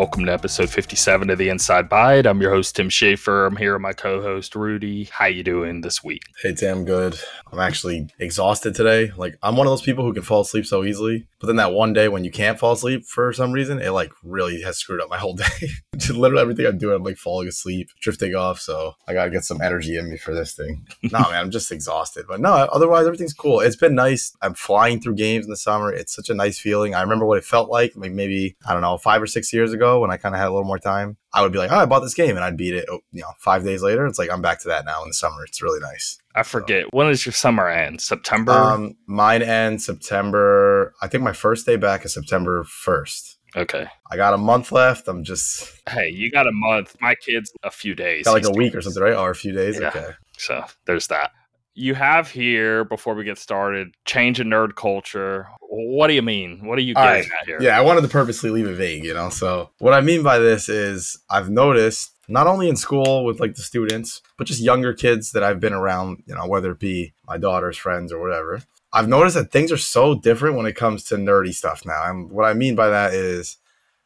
Welcome to episode 57 of the Inside Bite. I'm your host Tim Schaefer. I'm here with my co-host Rudy. How you doing this week? Hey Tim, good. I'm actually exhausted today. Like I'm one of those people who can fall asleep so easily, but then that one day when you can't fall asleep for some reason, it like really has screwed up my whole day. Just literally everything I'm doing, I'm like falling asleep, drifting off. So I gotta get some energy in me for this thing. no man, I'm just exhausted. But no, otherwise everything's cool. It's been nice. I'm flying through games in the summer. It's such a nice feeling. I remember what it felt like, like maybe I don't know, five or six years ago when I kind of had a little more time. I would be like, oh, I bought this game, and I'd beat it. Oh, you know, five days later, it's like I'm back to that now in the summer. It's really nice. I forget so, when is your summer end? September. Um, mine ends September. I think my first day back is September first. Okay. I got a month left. I'm just. Hey, you got a month. My kid's a few days. Got like a week or something, right? Or a few days. Yeah. Okay. So there's that you have here before we get started change in nerd culture what do you mean what are you getting right. at here yeah i wanted to purposely leave it vague you know so what i mean by this is i've noticed not only in school with like the students but just younger kids that i've been around you know whether it be my daughter's friends or whatever i've noticed that things are so different when it comes to nerdy stuff now and what i mean by that is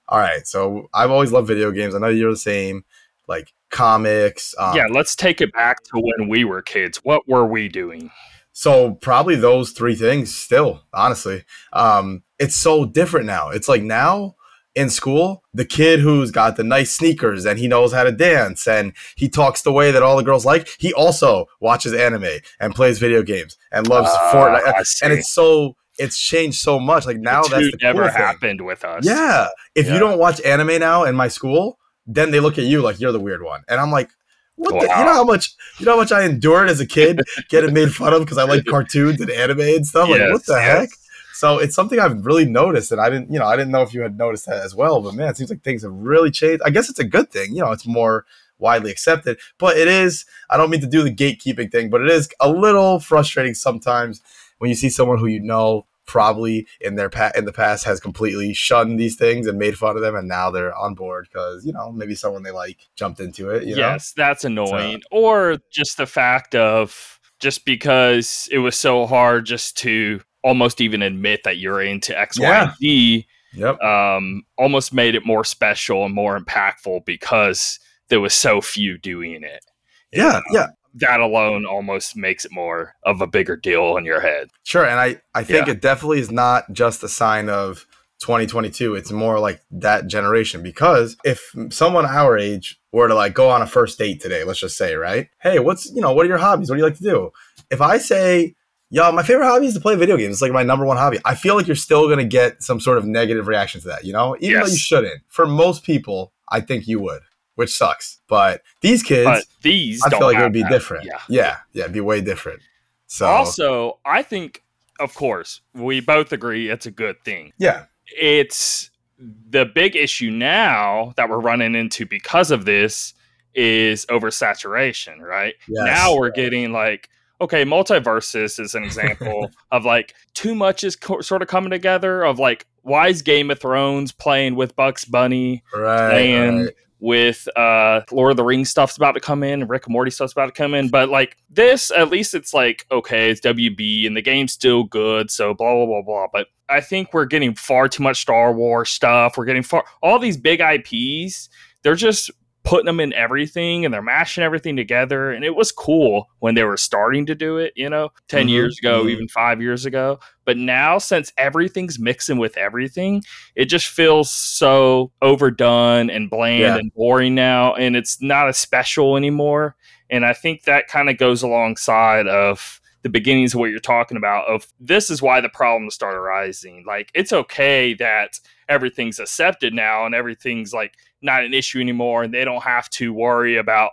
all right so i've always loved video games i know you're the same like comics. Um, yeah, let's take it back to when we were kids. What were we doing? So probably those three things still, honestly. Um, it's so different now. It's like now in school, the kid who's got the nice sneakers and he knows how to dance and he talks the way that all the girls like, he also watches anime and plays video games and loves uh, Fortnite. And it's so it's changed so much. Like now that's the never cool happened with us. Yeah. If yeah. you don't watch anime now in my school, then they look at you like you're the weird one. And I'm like, what wow. the, you know how much you know how much I endured as a kid getting made fun of because I like cartoons and anime and stuff. Like, what the yes. heck? So it's something I've really noticed, and I didn't, you know, I didn't know if you had noticed that as well. But man, it seems like things have really changed. I guess it's a good thing, you know, it's more widely accepted. But it is, I don't mean to do the gatekeeping thing, but it is a little frustrating sometimes when you see someone who you know probably in their pa- in the past has completely shunned these things and made fun of them and now they're on board because you know maybe someone they like jumped into it yes know? that's annoying so. or just the fact of just because it was so hard just to almost even admit that you're into x y and z yep. um, almost made it more special and more impactful because there was so few doing it yeah, know? yeah that alone almost makes it more of a bigger deal in your head. Sure. And I, I think yeah. it definitely is not just a sign of 2022. It's more like that generation because if someone our age were to like go on a first date today, let's just say, right? Hey, what's, you know, what are your hobbies? What do you like to do? If I say, yo, my favorite hobby is to play video games. It's like my number one hobby. I feel like you're still going to get some sort of negative reaction to that, you know? Even yes. though you shouldn't. For most people, I think you would which sucks. But these kids, but these, I feel like it would be that. different. Yeah. yeah, yeah, it'd be way different. So also, I think, of course, we both agree it's a good thing. Yeah, it's the big issue now that we're running into because of this is oversaturation. Right yes. now, we're getting like okay, MultiVersus is an example of like too much is co- sort of coming together. Of like, why is Game of Thrones playing with Bugs Bunny right, and right with uh Lord of the Rings stuff's about to come in, Rick and Morty stuff's about to come in. But like this, at least it's like, okay, it's WB and the game's still good, so blah blah blah blah. But I think we're getting far too much Star Wars stuff. We're getting far all these big IPs, they're just putting them in everything and they're mashing everything together. And it was cool when they were starting to do it, you know, 10 mm-hmm. years ago, mm-hmm. even five years ago. But now, since everything's mixing with everything, it just feels so overdone and bland yeah. and boring now. And it's not as special anymore. And I think that kind of goes alongside of the beginnings of what you're talking about of this is why the problems start arising. Like it's okay that everything's accepted now and everything's like not an issue anymore and they don't have to worry about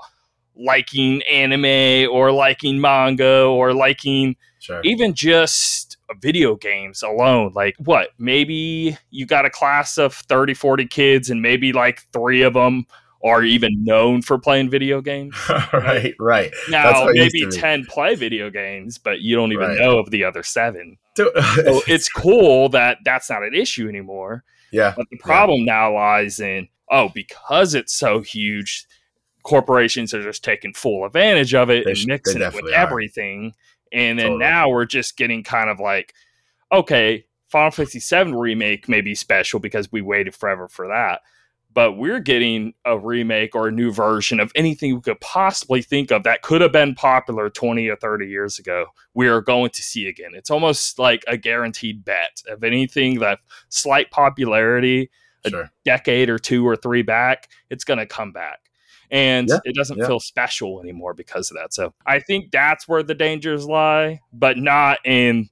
liking anime or liking manga or liking sure. even just video games alone. Like what? Maybe you got a class of 30 40 kids and maybe like 3 of them are even known for playing video games right right now maybe 10 play video games but you don't even right. know of the other 7 so it's cool that that's not an issue anymore yeah but the problem yeah. now lies in oh, because it's so huge, corporations are just taking full advantage of it they and mixing it with are. everything. And then totally. now we're just getting kind of like, okay, Final Fantasy VII remake may be special because we waited forever for that. But we're getting a remake or a new version of anything we could possibly think of that could have been popular 20 or 30 years ago. We are going to see again. It's almost like a guaranteed bet of anything that slight popularity a sure. decade or two or three back, it's going to come back. And yeah, it doesn't yeah. feel special anymore because of that. So I think that's where the dangers lie, but not in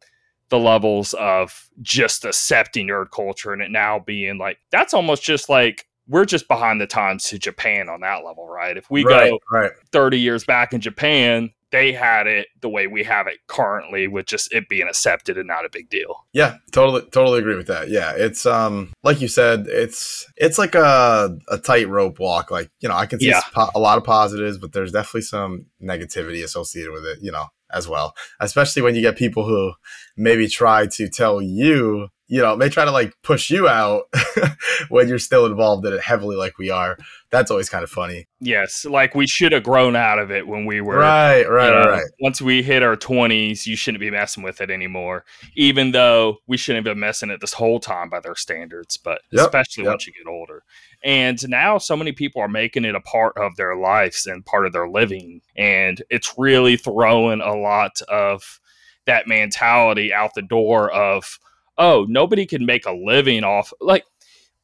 the levels of just accepting nerd culture and it now being like that's almost just like we're just behind the times to Japan on that level, right? If we right, go right. 30 years back in Japan, they had it the way we have it currently with just it being accepted and not a big deal. Yeah, totally totally agree with that. Yeah, it's um like you said, it's it's like a a tightrope walk. Like, you know, I can see yeah. a lot of positives, but there's definitely some negativity associated with it, you know, as well. Especially when you get people who maybe try to tell you you know, may try to like push you out when you're still involved in it heavily, like we are. That's always kind of funny. Yes, like we should have grown out of it when we were right, right, you know, right. Once we hit our twenties, you shouldn't be messing with it anymore. Even though we shouldn't have been messing it this whole time by their standards, but yep, especially yep. once you get older. And now so many people are making it a part of their lives and part of their living, and it's really throwing a lot of that mentality out the door of oh, nobody can make a living off like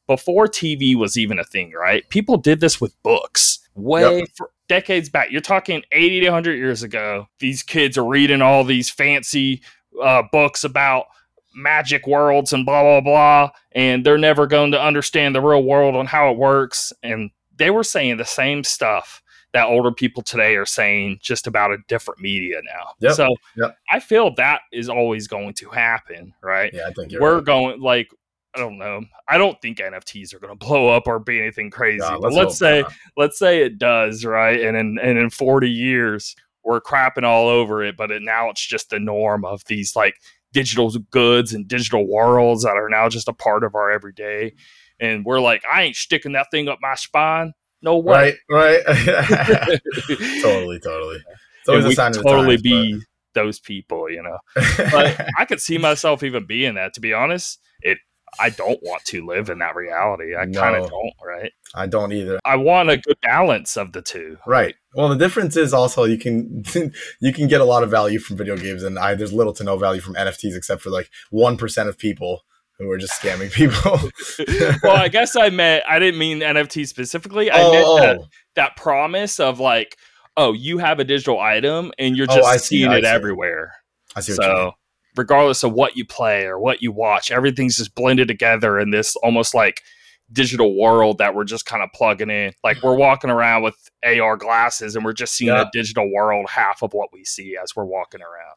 before TV was even a thing, right? People did this with books way yep. for decades back. You're talking 80 to 100 years ago. These kids are reading all these fancy uh, books about magic worlds and blah, blah, blah. And they're never going to understand the real world and how it works. And they were saying the same stuff that older people today are saying just about a different media now. Yep, so yep. I feel that is always going to happen, right? Yeah, I think we're right. going like I don't know. I don't think NFTs are going to blow up or be anything crazy. Let's let's say not. let's say it does, right? And in and in 40 years we're crapping all over it, but it, now it's just the norm of these like digital goods and digital worlds that are now just a part of our everyday. And we're like, I ain't sticking that thing up my spine. No way. Right, right. totally, totally. It's always a sign totally times, be but... those people, you know. But I could see myself even being that. To be honest, it. I don't want to live in that reality. I no, kind of don't, right? I don't either. I want a good balance of the two. Right. Well, the difference is also you can you can get a lot of value from video games, and I, there's little to no value from NFTs except for like one percent of people who are just scamming people. well, I guess I meant I didn't mean NFT specifically. I oh, meant oh. That, that, promise of like, oh, you have a digital item and you're oh, just oh, seeing it everywhere. I see. so, regardless of what you play or what you watch, everything's just blended together in this almost like digital world that we're just kind of plugging in. Like we're walking around with AR glasses and we're just seeing yeah. a digital world half of what we see as we're walking around.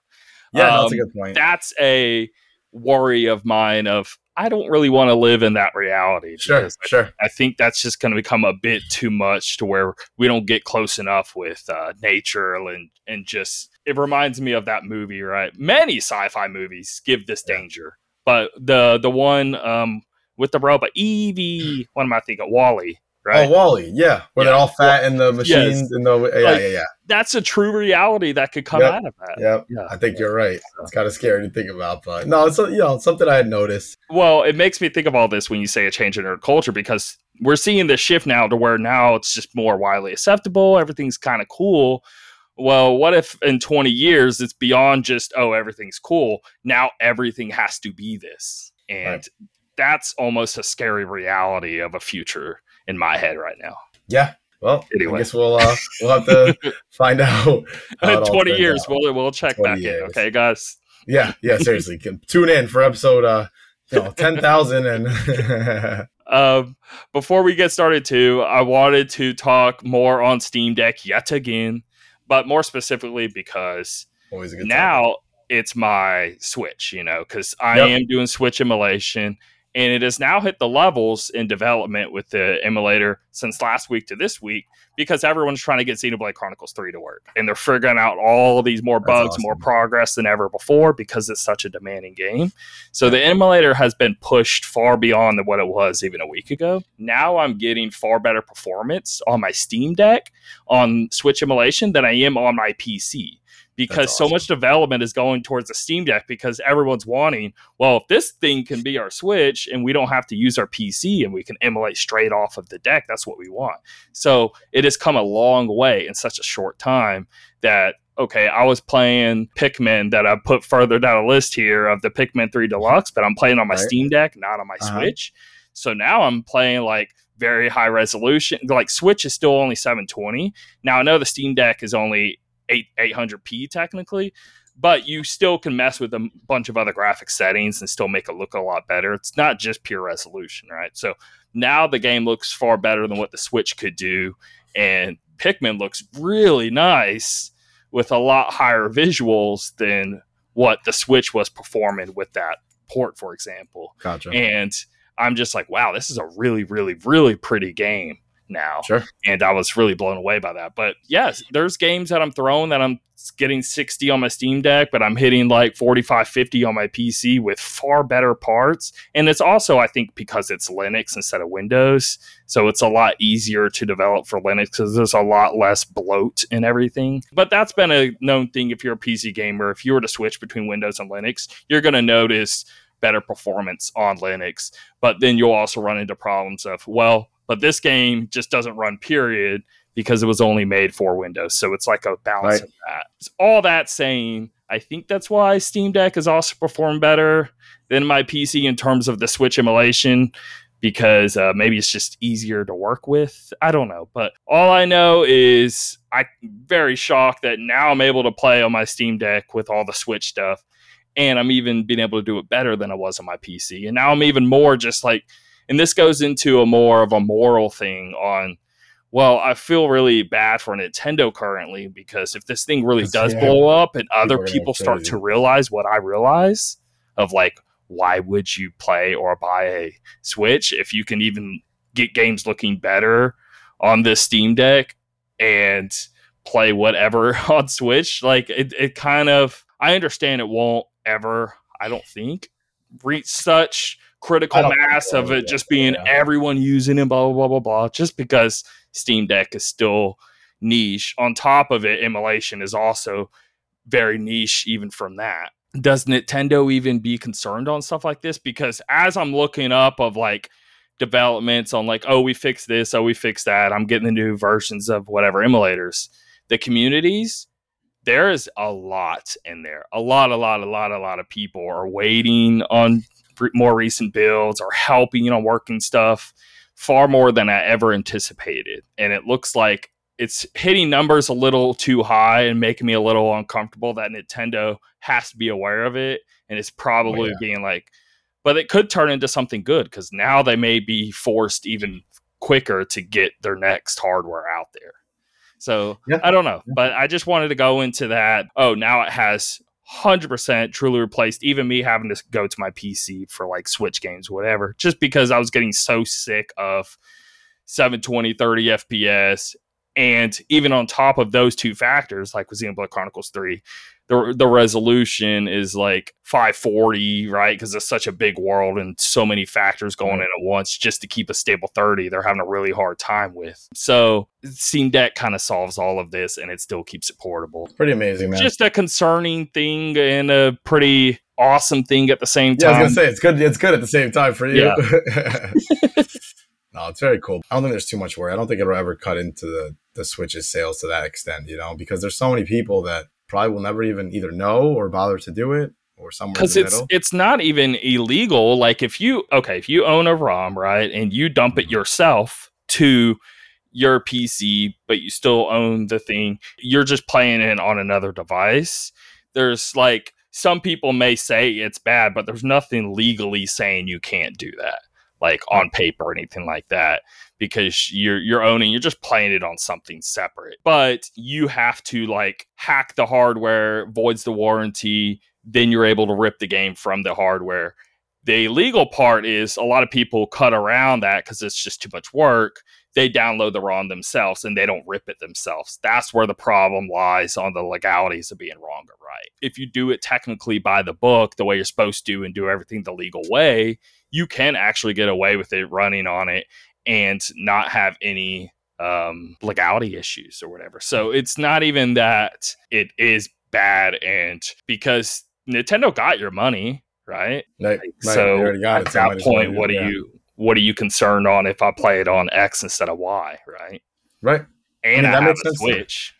Yeah, um, that's a good point. That's a worry of mine of I don't really want to live in that reality. Sure, sure. I, I, think that's just going to become a bit too much to where we don't get close enough with uh, nature and and just it reminds me of that movie, right? Many sci-fi movies give this yeah. danger, but the the one um, with the robot Evie, what am I thinking? WALL-E Oh, right? Oh, WALL-E, yeah, where yeah. they're all fat in the machines yes. and the yeah, like, yeah, yeah. That's a true reality that could come yep. out of that. Yep. Yeah, I think you're right. It's kind of scary to think about, but no, it's you know something I had noticed. Well, it makes me think of all this when you say a change in our culture because we're seeing this shift now to where now it's just more widely acceptable. Everything's kind of cool. Well, what if in 20 years it's beyond just oh everything's cool? Now everything has to be this, and right. that's almost a scary reality of a future in my head right now. Yeah. Well, anyway. I guess we'll uh, we'll have to find out. Twenty years. Out. We'll we'll check back years. in. Okay, guys. Yeah, yeah. Seriously, tune in for episode uh, you know, ten thousand and. um, before we get started, too, I wanted to talk more on Steam Deck yet again, but more specifically because now topic. it's my Switch. You know, because I yep. am doing Switch emulation and it has now hit the levels in development with the emulator since last week to this week because everyone's trying to get Xenoblade Chronicles 3 to work. And they're figuring out all these more bugs, awesome. more progress than ever before because it's such a demanding game. So the emulator has been pushed far beyond what it was even a week ago. Now I'm getting far better performance on my Steam Deck on Switch emulation than I am on my PC because awesome. so much development is going towards the Steam Deck because everyone's wanting, well, if this thing can be our Switch and we don't have to use our PC and we can emulate straight off of the deck, that's what we want. So it has come a long way in such a short time that okay, I was playing Pikmin that I put further down the list here of the Pikmin 3 Deluxe, but I'm playing on my right. Steam Deck, not on my uh-huh. Switch. So now I'm playing like very high resolution. Like Switch is still only 720. Now I know the Steam Deck is only 8 800p technically, but you still can mess with a bunch of other graphic settings and still make it look a lot better. It's not just pure resolution, right? So now the game looks far better than what the Switch could do, and Pikmin looks really nice with a lot higher visuals than what the Switch was performing with that port, for example. Gotcha. And I'm just like, wow, this is a really, really, really pretty game now. Sure. And I was really blown away by that. But yes, there's games that I'm throwing that I'm getting 60 on my Steam Deck, but I'm hitting like 45, 50 on my PC with far better parts. And it's also, I think, because it's Linux instead of Windows. So it's a lot easier to develop for Linux because there's a lot less bloat and everything. But that's been a known thing if you're a PC gamer. If you were to switch between Windows and Linux, you're going to notice better performance on Linux. But then you'll also run into problems of, well, but this game just doesn't run period because it was only made for Windows. So it's like a balance right. of that. So all that saying, I think that's why Steam Deck has also performed better than my PC in terms of the Switch emulation because uh, maybe it's just easier to work with. I don't know, but all I know is I'm very shocked that now I'm able to play on my Steam Deck with all the Switch stuff, and I'm even being able to do it better than I was on my PC. And now I'm even more just like and this goes into a more of a moral thing on well, I feel really bad for Nintendo currently because if this thing really does yeah, blow up and other people, people start to realize what I realize of like, why would you play or buy a Switch if you can even get games looking better on this Steam Deck and play whatever on Switch? Like, it, it kind of, I understand it won't ever, I don't think, reach such critical mass of it just being yeah. everyone using it, blah, blah, blah, blah, blah, just because Steam Deck is still niche. On top of it, emulation is also very niche, even from that. Does Nintendo even be concerned on stuff like this? Because as I'm looking up of like developments on like, oh, we fixed this, oh, we fixed that, I'm getting the new versions of whatever emulators, the communities, there is a lot in there. A lot, a lot, a lot, a lot of people are waiting on more recent builds or helping on working stuff far more than I ever anticipated. And it looks like it's hitting numbers a little too high and making me a little uncomfortable that Nintendo has to be aware of it and it's probably oh, yeah. being like but it could turn into something good because now they may be forced even quicker to get their next hardware out there. So yeah. I don't know, but I just wanted to go into that. Oh, now it has 100% truly replaced even me having to go to my PC for like Switch games, whatever, just because I was getting so sick of 720, 30 FPS. And even on top of those two factors, like with Xenoblade Chronicles 3, the the resolution is like 540, right? Because it's such a big world and so many factors going in at once. Just to keep a stable 30, they're having a really hard time with. So Steam Deck kind of solves all of this, and it still keeps it portable. Pretty amazing, man. Just a concerning thing and a pretty awesome thing at the same time. Yeah, I was gonna say it's good. It's good at the same time for you. Yeah. no, it's very cool. I don't think there's too much worry. I don't think it'll ever cut into the the Switch's sales to that extent, you know, because there's so many people that probably will never even either know or bother to do it or somewhere because it's middle. it's not even illegal like if you okay if you own a rom right and you dump it mm-hmm. yourself to your pc but you still own the thing you're just playing it on another device there's like some people may say it's bad but there's nothing legally saying you can't do that like on paper or anything like that because you're you're owning you're just playing it on something separate but you have to like hack the hardware voids the warranty then you're able to rip the game from the hardware the legal part is a lot of people cut around that because it's just too much work they download the ROM themselves and they don't rip it themselves. That's where the problem lies on the legalities of being wrong or right. If you do it technically by the book, the way you're supposed to, and do everything the legal way, you can actually get away with it running on it and not have any um, legality issues or whatever. So it's not even that it is bad and because Nintendo got your money, right? Right. Like, so at it, that point, what are yeah. you what are you concerned on if I play it on X instead of Y, right? Right. And I, that have makes a sense. Switch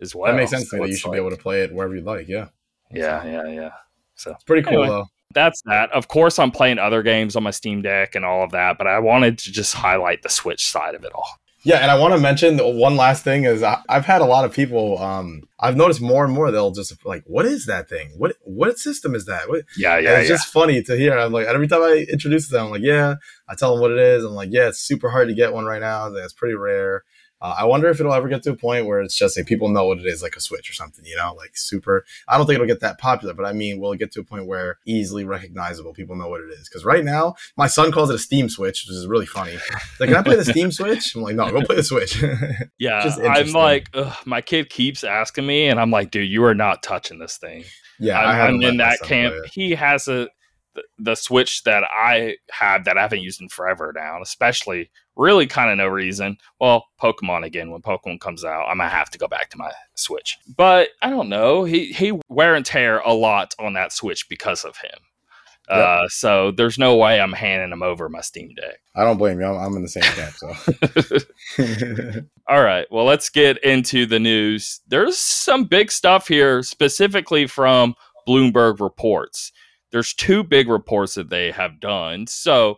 as well. that makes sense so that You should be able to play it wherever you like. Yeah. Yeah, yeah, yeah. So It's pretty cool Anyway. though. That's that. Of course, I'm playing other games on my Steam Deck and all of that, but I wanted to just highlight the Switch side of it all. Yeah, and I want to mention one last thing is I, I've had a lot of people. Um, I've noticed more and more they'll just like, "What is that thing? What what system is that?" What? Yeah, And yeah, it's yeah. just funny to hear. I'm like, every time I introduce them, I'm like, "Yeah." I tell them what it is. I'm like, "Yeah, it's super hard to get one right now. It's pretty rare." Uh, I wonder if it'll ever get to a point where it's just like people know what it is, like a Switch or something, you know, like super. I don't think it'll get that popular, but I mean, will it get to a point where easily recognizable? People know what it is because right now, my son calls it a Steam Switch, which is really funny. He's like, can I play the Steam Switch? I'm like, no, go play the Switch. Yeah, just I'm like, my kid keeps asking me, and I'm like, dude, you are not touching this thing. yeah, I'm, I'm in that camp. He has a the, the Switch that I have that I haven't used in forever now, especially really kind of no reason. Well, Pokemon again. When Pokemon comes out, I'm gonna have to go back to my Switch. But I don't know. He he wear and tear a lot on that Switch because of him. Uh, so there's no way I'm handing him over my Steam Deck. I don't blame you. I'm, I'm in the same camp. So All right. Well, let's get into the news. There's some big stuff here, specifically from Bloomberg reports. There's two big reports that they have done. So,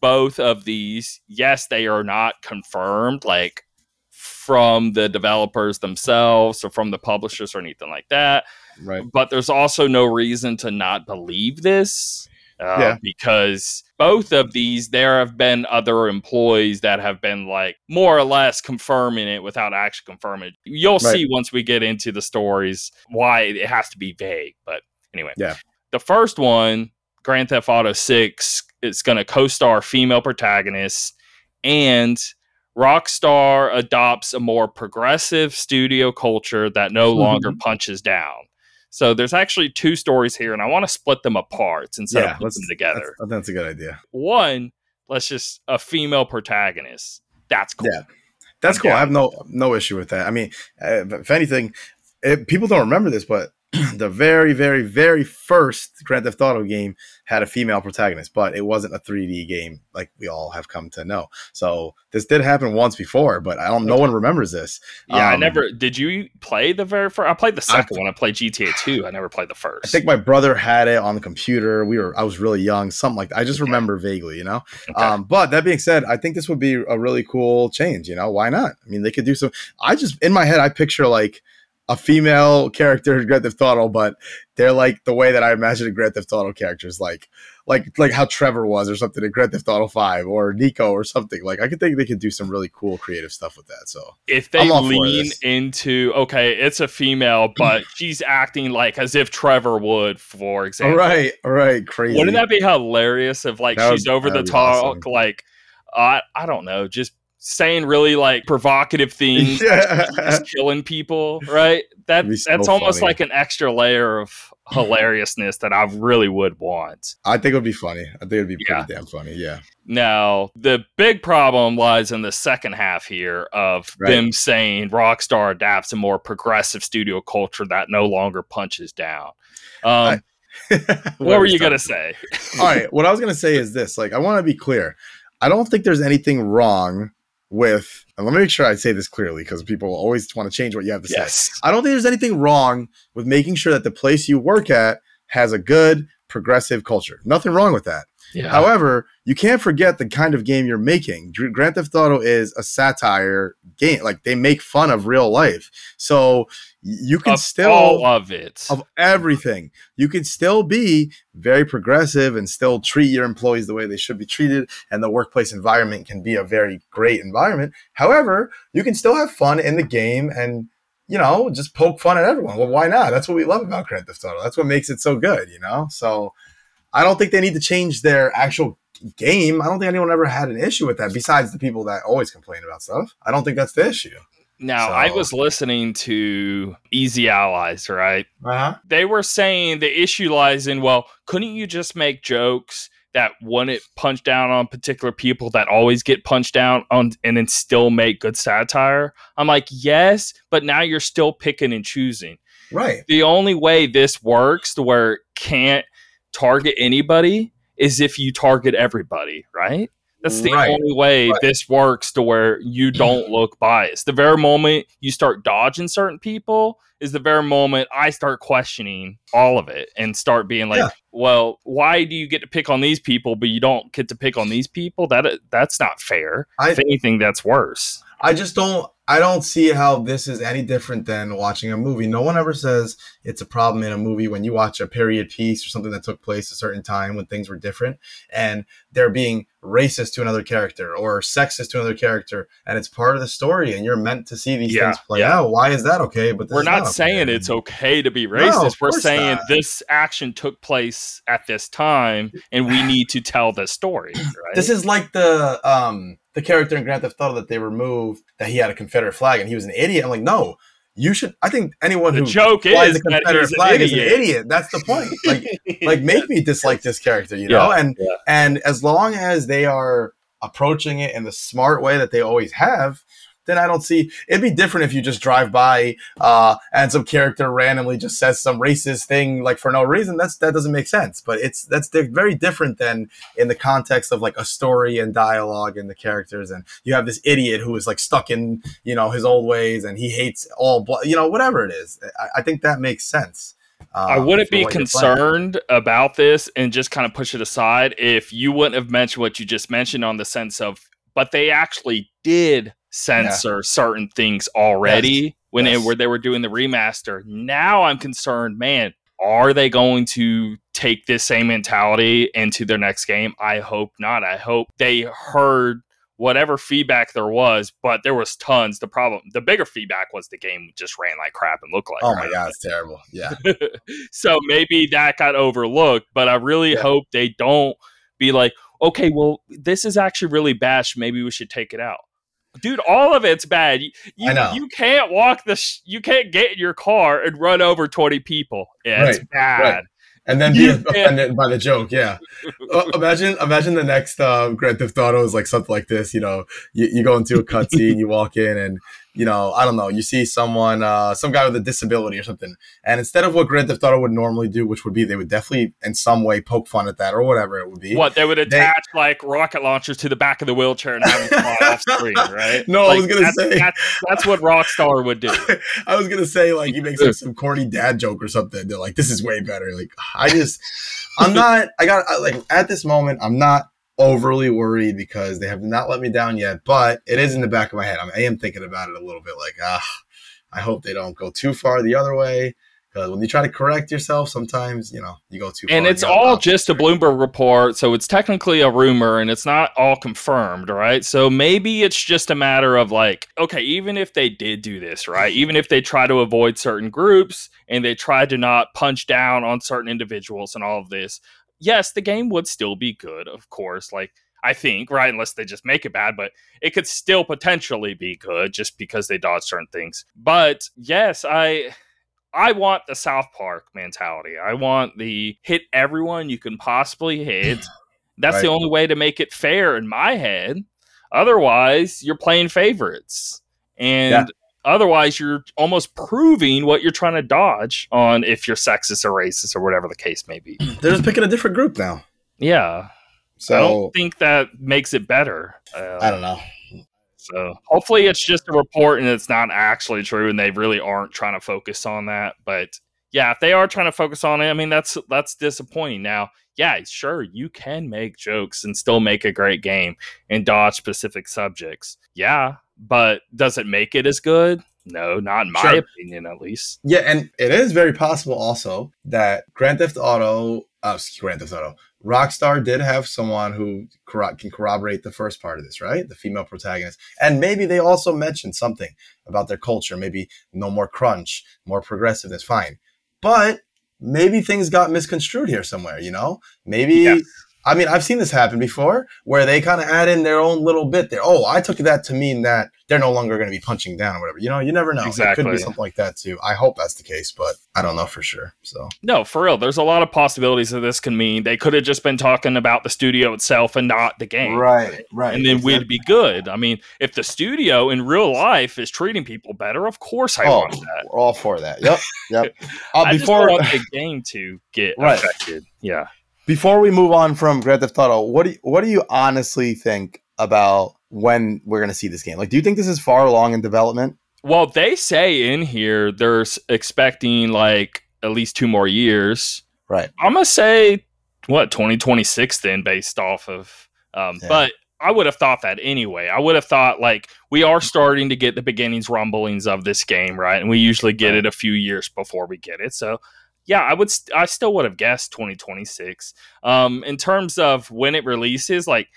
both of these, yes, they are not confirmed, like from the developers themselves or from the publishers or anything like that. right. But there's also no reason to not believe this. Uh, Yeah. Because both of these, there have been other employees that have been like more or less confirming it without actually confirming it. You'll Right. see once we get into the stories why it has to be vague. But anyway, Yeah. The first one, Grand Theft Auto 6, it's going to co star female protagonists and Rockstar adopts a more progressive studio culture that no longer Mm-hmm. punches down. So there's actually two stories here, and I want to split them apart instead Yeah, of put them together. Think that's a good idea. One, let's just a female protagonist. That's cool. Yeah. That's cool. I have no no issue with that. I mean, uh, if anything, it, people don't remember this, but the very, very, very first Grand Theft Auto game had a female protagonist, but it wasn't a 3D game like we all have come to know. So this did happen once before, but I don't. No one remembers this. Yeah, I Um, never did. You play the very first? I played the I- second one. I played GTA Two. I never played the first. I think my brother had it on the computer. We were. I was really young, something like that. I just Okay. remember vaguely, you know. Okay. Um, but that being said, I think this would be a really cool change. You know, why not? I mean, they could do some. I just in my head, I picture like a female character in Grand Theft Auto, but they're like the way that I imagine a Grand Theft Auto characters, like like like how Trevor was or something in Grand Theft Auto Five or Niko or something. Like I could think they could do some really cool creative stuff with that. So if they all lean into okay, it's a female, but she's acting like as if Trevor would, for example. right, all right, crazy. Wouldn't that be hilarious if like That would- she's over the top, awesome. like I I don't know, just saying really like provocative things, yeah. killing people, right? That so that's almost funny. like an extra layer of hilariousness that I really would want. I think it would be funny. I think it'd be pretty damn funny. Yeah. Now, the big problem lies in the second half here of Right. them saying Rockstar adapts a more progressive studio culture that no longer punches down. Um, what were you going to say? All right. What I was going to say is this like, I want to be clear. I don't think there's anything wrong with, and let me make sure I say this clearly because people always want to change what you have to say. Yes. I don't think there's anything wrong with making sure that the place you work at has a good progressive culture. Nothing wrong with that. Yeah. However, you can't forget the kind of game you're making. Gr- Grand Theft Auto is a satire game. Like they make fun of real life. So you can Of still all of it. of everything. You can still be very progressive and still treat your employees the way they should be treated, and the workplace environment can be a very great environment. However, you can still have fun in the game and you know just poke fun at everyone. Well, why not? That's what we love about Grand Theft Auto. That's what makes it so good. You know, so I don't think they need to change their actual game. I don't think anyone ever had an issue with that. Besides the people that always complain about stuff, I don't think that's the issue. Now, I was listening to Easy Allies, right? Uh huh. they were saying the issue lies in well couldn't you just make jokes that wouldn't punch down on particular people that always get punched down on and then still make good satire i'm like yes but now you're still picking and choosing Right. The only way this works to where it can't target anybody is if you target everybody, right? That's the Right. only way Right. this works to where you don't look biased. The very moment you start dodging certain people is the very moment I start questioning all of it and start being like, Yeah. "Well, why do you get to pick on these people but you don't get to pick on these people? That uh, that's not fair. I- if anything, that's worse." I just don't I don't see how this is any different than watching a movie. No one ever says it's a problem in a movie when you watch a period piece or something that took place a certain time when things were different and they're being racist to another character or sexist to another character and it's part of the story and you're meant to see these Yeah, things play yeah. out. Why is that okay? But this We're is not saying it's okay to be racist. of We're saying not. this action took place at this time, and we need to tell the story. Right? This is like the um the character in Grand Theft Auto that they removed that he had a Confederate flag and he was an idiot. I'm like, no, you should. I think anyone the who joke flies is a Confederate flag is an idiot. idiot. That's the point. Like, like make me dislike this character, you know? Yeah, and yeah. and as long as they are approaching it in the smart way that they always have, then I don't see it'd be different if you just drive by uh, and some character randomly just says some racist thing like for no reason. That's that doesn't make sense. But it's that's very different than in the context of like a story and dialogue and the characters. And you have this idiot who is like stuck in you know his old ways and he hates all blo- you know whatever it is. I, I think that makes sense. I um, wouldn't be what you're playing. concerned about this and just kind of push it aside if you wouldn't have mentioned what you just mentioned on the sense of, but they actually did censor certain things already when Yes. it, where they were doing the remaster. Now I'm concerned, man. Are they going to take this same mentality into their next game? I hope not. I hope they heard whatever feedback there was, but there was tons. The problem, the bigger feedback was the game just ran like crap and looked like Oh crap my god, it's terrible. Yeah. so maybe that got overlooked, but I really Yeah. hope they don't be like, okay, well, this is actually really bad. so Maybe we should take it out. Dude, all of it's bad. You, I know. you can't walk the, sh- you can't get in your car and run over 20 people. Yeah, it's bad. right. and then be offended by the joke. Yeah, Uh, imagine imagine the next uh, Grand Theft Auto is like something like this. You know, you, you go into a cutscene, you walk in, and you know, I don't know, you see someone, uh, some guy with a disability or something, and instead of what Grand Theft Auto would normally do, which would be they would definitely in some way poke fun at that or whatever it would be. What, they would They- attach like rocket launchers to the back of the wheelchair and have them fly off screen, right? No, I was gonna that's, say- That's, that's what Rockstar would do. I was gonna say like he makes like some corny dad joke or something. They're like, "This is way better." Like I just, I'm not. I got like at this moment, I'm not overly worried because they have not let me down yet. But it is in the back of my head. I'm, I am thinking about it a little bit. Like, ah, I hope they don't go too far the other way. Because when you try to correct yourself, sometimes you know you go too far. and it's all just a. Bloomberg report, so it's technically a rumor and it's not all confirmed, right? So maybe it's just a matter of like, okay, even if they did do this, right? Even if they try to avoid certain groups and they tried to not punch down on certain individuals and all of this, yes, the game would still be good, of course. Like I think, right? Unless they just make it bad, but it could still potentially be good just because they dodge certain things. But yes, I I want the South Park mentality. I want the hit everyone you can possibly hit. That's the only way to make it fair in my head. Otherwise, you're playing favorites. And Yeah. Otherwise you're almost proving what you're trying to dodge on if you're sexist or racist or whatever the case may be. They're just picking a different group now. Yeah. So I don't think that makes it better. Uh, I don't know. So hopefully it's just a report and it's not actually true and they really aren't trying to focus on that. But yeah, if they are trying to focus on it, I mean that's that's disappointing. Now, yeah, sure, you can make jokes and still make a great game and dodge specific subjects. Yeah, but does it make it as good? No, not in my Sure. opinion at least. Yeah, and it is very possible also that Grand Theft Auto, uh, excuse- Grand Theft Auto, Rockstar did have someone who corro- can corroborate the first part of this, right? The female protagonist, and maybe they also mentioned something about their culture, maybe no more crunch, more progressiveness. Fine, but maybe things got misconstrued here somewhere. You know, maybe. Yes. I mean, I've seen this happen before where they kind of add in their own little bit there. Oh, I took that to mean that they're no longer going to be punching down or whatever. You know, you never know. Exactly. It could be something like that too. I hope that's the case, but I don't know for sure. So no, for real. There's a lot of possibilities that this can mean. They could have just been talking about the studio itself and not the game. Right, right. And then exactly. we'd be good. I mean, if the studio in real life is treating people better, of course I oh, want that. We're all for that. Yep, yep. Uh, before want the game to get right. affected. Yeah. Before we move on from Grand Theft Auto, what do you, what do you honestly think about when we're going to see this game? Like, do you think this is far along in development? Well, they say in here they're expecting like at least two more years. Right. I'm gonna say what 2026 then, based off of. Um, yeah. But I would have thought that anyway. I would have thought like we are starting to get the beginnings rumblings of this game, right? And we usually get right. it a few years before we get it. So yeah, I would. St- I still would have guessed 2026. Um, in terms of when it releases, like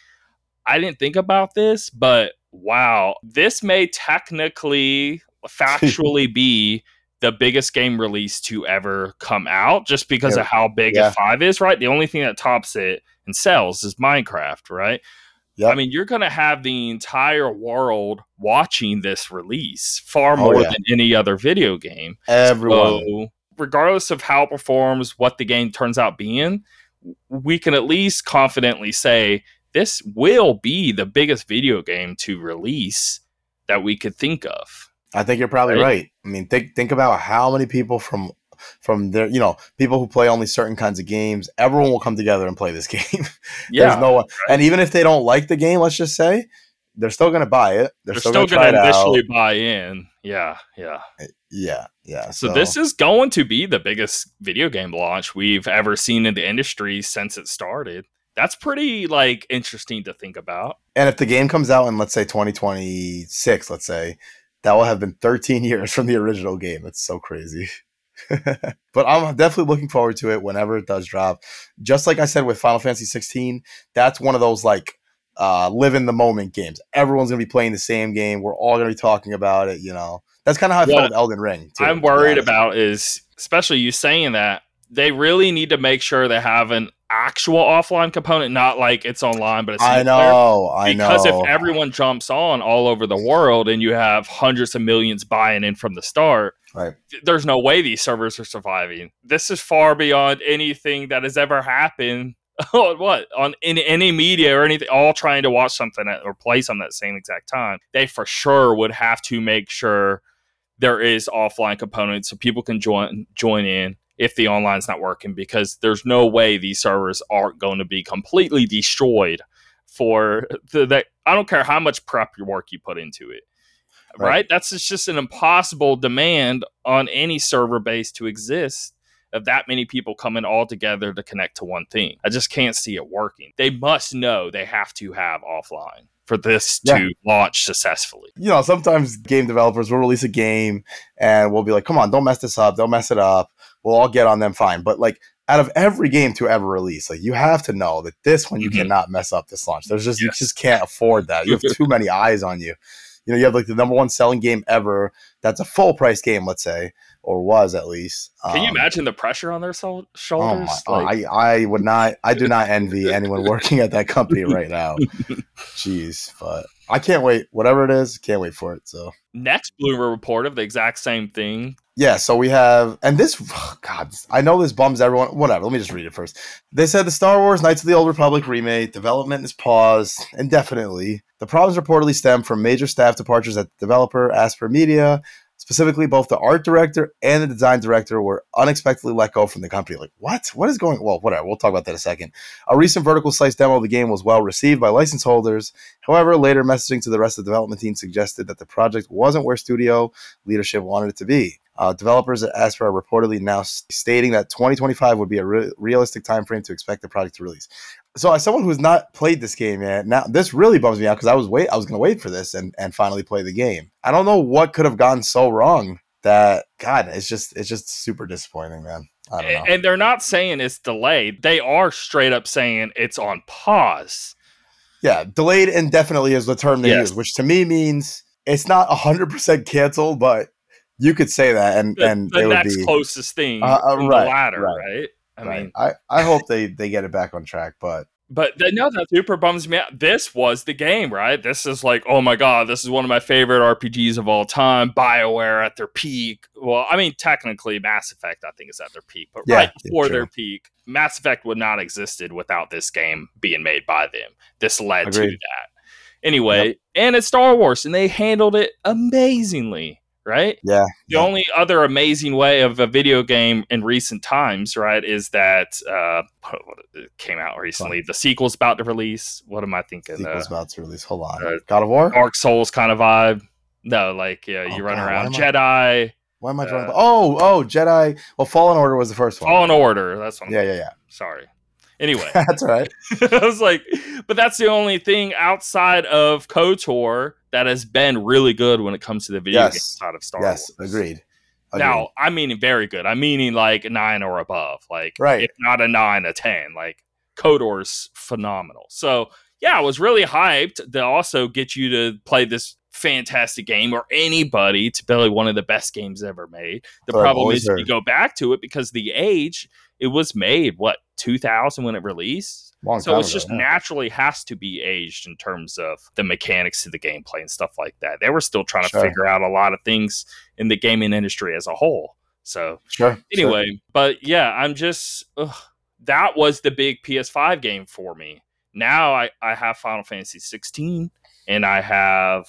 I didn't think about this, but wow, this may technically, factually be the biggest game release to ever come out, just because yeah. of how big yeah. F5 is. Right, the only thing that tops it and sells is Minecraft. Right. Yep. I mean, you're going to have the entire world watching this release far oh, more oh, yeah. than any other video game. Everyone. So, regardless of how it performs, what the game turns out being, we can at least confidently say this will be the biggest video game to release that we could think of. I think you're probably right. right. I mean, think think about how many people from from their you know people who play only certain kinds of games. Everyone will come together and play this game. Yeah, There's no one, right. and even if they don't like the game, let's just say they're still going to buy it. They're, they're still, still going to initially buy in. Yeah, yeah, eh, yeah, yeah. So, so, this is going to be the biggest video game launch we've ever seen in the industry since it started. That's pretty like interesting to think about. And if the game comes out in let's say 2026, let's say that will have been 13 years from the original game. It's so crazy. but I'm definitely looking forward to it whenever it does drop. Just like I said with Final Fantasy 16, that's one of those like uh, live in the moment games. Everyone's gonna be playing the same game. We're all gonna be talking about it. You know, that's kind of how I felt with Elden Ring. Too, I'm worried about is especially you saying that they really need to make sure they have an actual offline component, not like it's online, but it's I know, I know. Because if everyone jumps on all over the world and you have hundreds of millions buying in from the start, right. there's no way these servers are surviving. This is far beyond anything that has ever happened what on in any media or anything, all trying to watch something at, or play something at the same exact time, they for sure would have to make sure there is offline components so people can join join in if the online's not working because there's no way these servers aren't going to be completely destroyed for the that I don't care how much prep your work you put into it. Right. right? That's just an impossible demand on any server base to exist of that many people coming all together to connect to one thing. I just can't see it working. They must know they have to have offline for this yeah. to launch successfully. You know, sometimes game developers will release a game and we'll be like, come on, don't mess this up, don't mess it up. We'll all get on them fine. But like out of every game to ever release, like you have to know that this one you mm-hmm. cannot mess up this launch. There's just yes. you just can't afford that. You have too many eyes on you. You know, you have like the number one selling game ever. That's a full price game, let's say or was at least. Can you um, imagine the pressure on their so- shoulders? Oh my, like... I, I would not. I do not envy anyone working at that company right now. Jeez, but I can't wait. Whatever it is, can't wait for it. So next Bloomberg report of the exact same thing. Yeah, so we have, and this, oh God, I know this bums everyone. Whatever, let me just read it first. They said the Star Wars Knights of the Old Republic remake development is paused indefinitely. The problems reportedly stem from major staff departures at the developer, Aspyr Media, Specifically, both the art director and the design director were unexpectedly let go from the company. Like, what? What is going? Well, whatever. We'll talk about that in a second. A recent vertical slice demo of the game was well received by license holders. However, later messaging to the rest of the development team suggested that the project wasn't where studio leadership wanted it to be. Uh, developers at Aspyr are reportedly now stating that 2025 would be a re- realistic timeframe to expect the project to release so as someone who's not played this game yet, now this really bums me out because I was wait I was gonna wait for this and and finally play the game. I don't know what could have gone so wrong that God, it's just it's just super disappointing, man. I don't know. And they're not saying it's delayed. They are straight up saying it's on pause. Yeah, delayed indefinitely is the term they yes. use, which to me means it's not hundred percent canceled, but you could say that, and the, and the next be, closest thing, uh, uh, right, the latter, right? right? I right. mean, I, I hope they they get it back on track, but but the, no, that super bums me out. This was the game, right? This is like, oh my god, this is one of my favorite RPGs of all time. Bioware at their peak. Well, I mean, technically, Mass Effect I think is at their peak, but Yeah, right yeah, before true. their peak, Mass Effect would not have existed without this game being made by them. This led to that. Anyway, and it's Star Wars, and they handled it amazingly, right? Yeah. The only other amazing way of a video game in recent times, right, is that uh, it came out recently. The sequel's about to release. What am I thinking? Sequel's Uh, about to release. Hold on. uh, God of War? Dark Souls kind of vibe. No, like yeah, you Oh, run God, around why Jedi, Why am I drawing? uh, oh, oh, Jedi. Well, Fallen Order was the first one. Fallen Order. That's one. Yeah, yeah, yeah. Sorry. Anyway, That's right. I was like, but that's the only thing outside of KOTOR that has been really good when it comes to the video Yes. game side of Star yes, Wars. agreed. agreed. Now, I mean very good. I'm meaning like a nine or above. Like, Right. if not a nine, a ten. Like, KOTOR's phenomenal. So, yeah, I was really hyped to also get you to play this fantastic game or anybody to play one of the best games ever made. The problem is if you go back to it because the age, it was made, what, 2000 when it released? Long So it's just naturally has to be aged in terms of the mechanics of the gameplay and stuff like that. They were still trying to Sure. figure out a lot of things in the gaming industry as a whole. So Sure. sure. anyway, but yeah, I'm just ugh, that was the big PS5 game for me. Now I I have Final Fantasy 16 and I have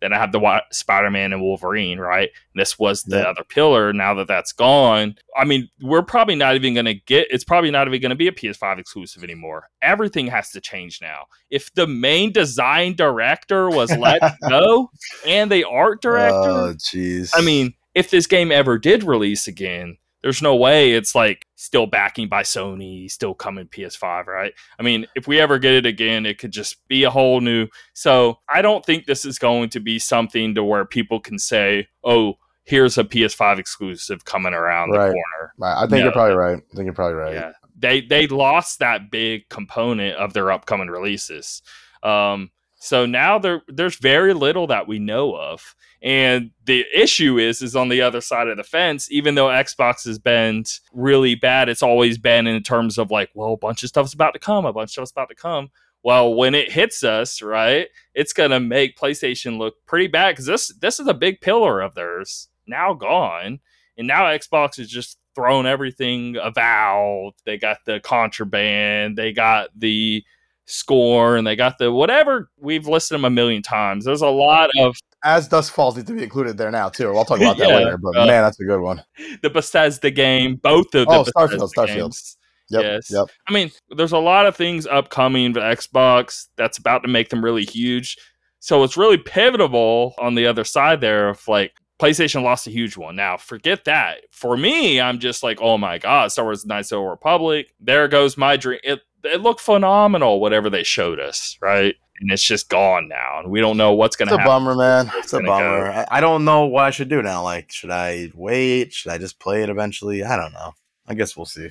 then I have the Spider-Man and Wolverine, right? This was the Yeah. other pillar. Now that that's gone, I mean, we're probably not even going to get. It's probably not even going to be a PS5 exclusive anymore. Everything has to change now. If the main design director was let go and the art director, Oh, jeez. I mean, if this game ever did release again, there's no way it's like still backing by Sony, still coming PS5, right? I mean, if we ever get it again, it could just be a whole new. So I don't think this is going to be something to where people can say, "Oh, here's a PS5 exclusive coming around the corner." Right, I think No. you're probably right. I think you're probably right. Yeah, they they lost that big component of their upcoming releases. Um, so now there there's very little that we know of, and the issue is is on the other side of the fence. Even though Xbox has been really bad, it's always been in terms of like, well, a bunch of stuff's about to come, a bunch of stuff's about to come. Well, when it hits us, right, it's gonna make PlayStation look pretty bad because this this is a big pillar of theirs now gone, and now Xbox is just thrown everything about. They got the contraband, they got the score, and they got the whatever. We've listed them a million times. There's a lot of As Dusk Falls needs to be included there now too. I'll talk about that Yeah, later. But uh, man, that's a good one. the Bethesda game, both of the Oh, Bethesda Starfield, Starfield. games. Yep. yes. Yep. I mean, there's a lot of things upcoming for Xbox that's about to make them really huge. So it's really pivotal on the other side there of like PlayStation lost a huge one. Now, forget that. For me, I'm just like, oh my God, Star Wars Knights of the Republic. There goes my dream. It, it looked phenomenal, whatever they showed us, right? And it's just gone now. And we don't know what's going to. Happen. It's a happen. bummer, man. It's a gonna go. bummer. I, don't know what I should do now. Like, should I wait? Should I just play it eventually? I don't know. I guess we'll see.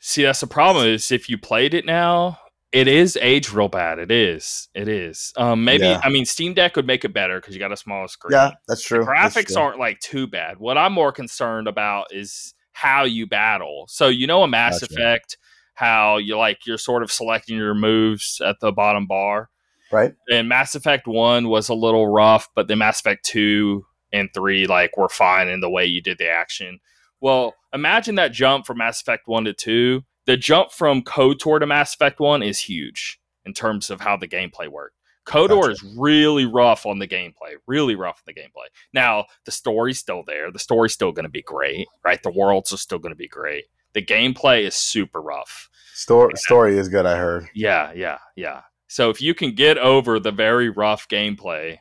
See, that's the problem is if you played it now, it is aged real bad. It is. It is. Um, maybe Yeah. I mean Steam Deck would make it better because you got a smaller screen. Yeah, that's true. That's graphics true. aren't like too bad. What I'm more concerned about is how you battle. So you know a Mass Gotcha. Effect, how you like you're sort of selecting your moves at the bottom bar. right. And Mass Effect One was a little rough, but then Mass Effect Two and Three like were fine in the way you did the action. Well, imagine that jump from Mass Effect One to Two. The jump from KOTOR to Mass Effect One is huge in terms of how the gameplay worked. KOTOR Gotcha. is really rough on the gameplay, really rough on the gameplay. Now, the story's still there. The story's still going to be great, right? The worlds are still going to be great. The gameplay is super rough. Story story is good. I heard. Yeah, yeah, yeah. So if you can get over the very rough gameplay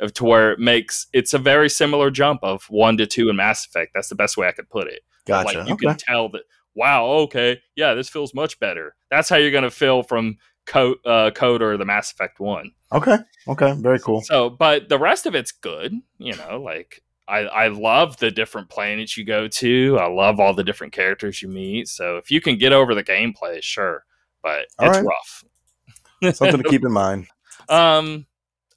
of to where it makes it's a very similar jump of one to two in Mass Effect. That's the best way I could put it. Gotcha. Like you okay. can tell that wow, okay, yeah, this feels much better. That's how you're gonna feel from Code uh, KOTOR the Mass Effect one. Okay. Okay. Very cool. So, but the rest of it's good. You know, like I I love the different planets you go to. I love all the different characters you meet. So if you can get over the gameplay, sure, but All it's right. rough. Something to keep in mind. Um,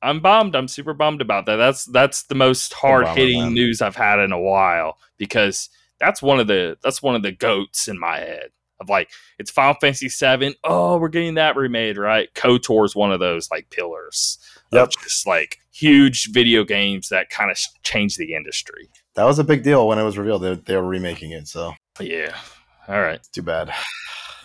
I'm bummed. I'm super bummed about that. That's that's the most hard hitting news I've had in a while because that's one of the that's one of the goats in my head of like it's Final Fantasy VII. Oh, we're getting that remade, right? KOTOR is one of those like pillars. Yep. just like huge video games that kind of changed the industry. That was a big deal when it was revealed. They, they were remaking it. So yeah. All right. Too bad.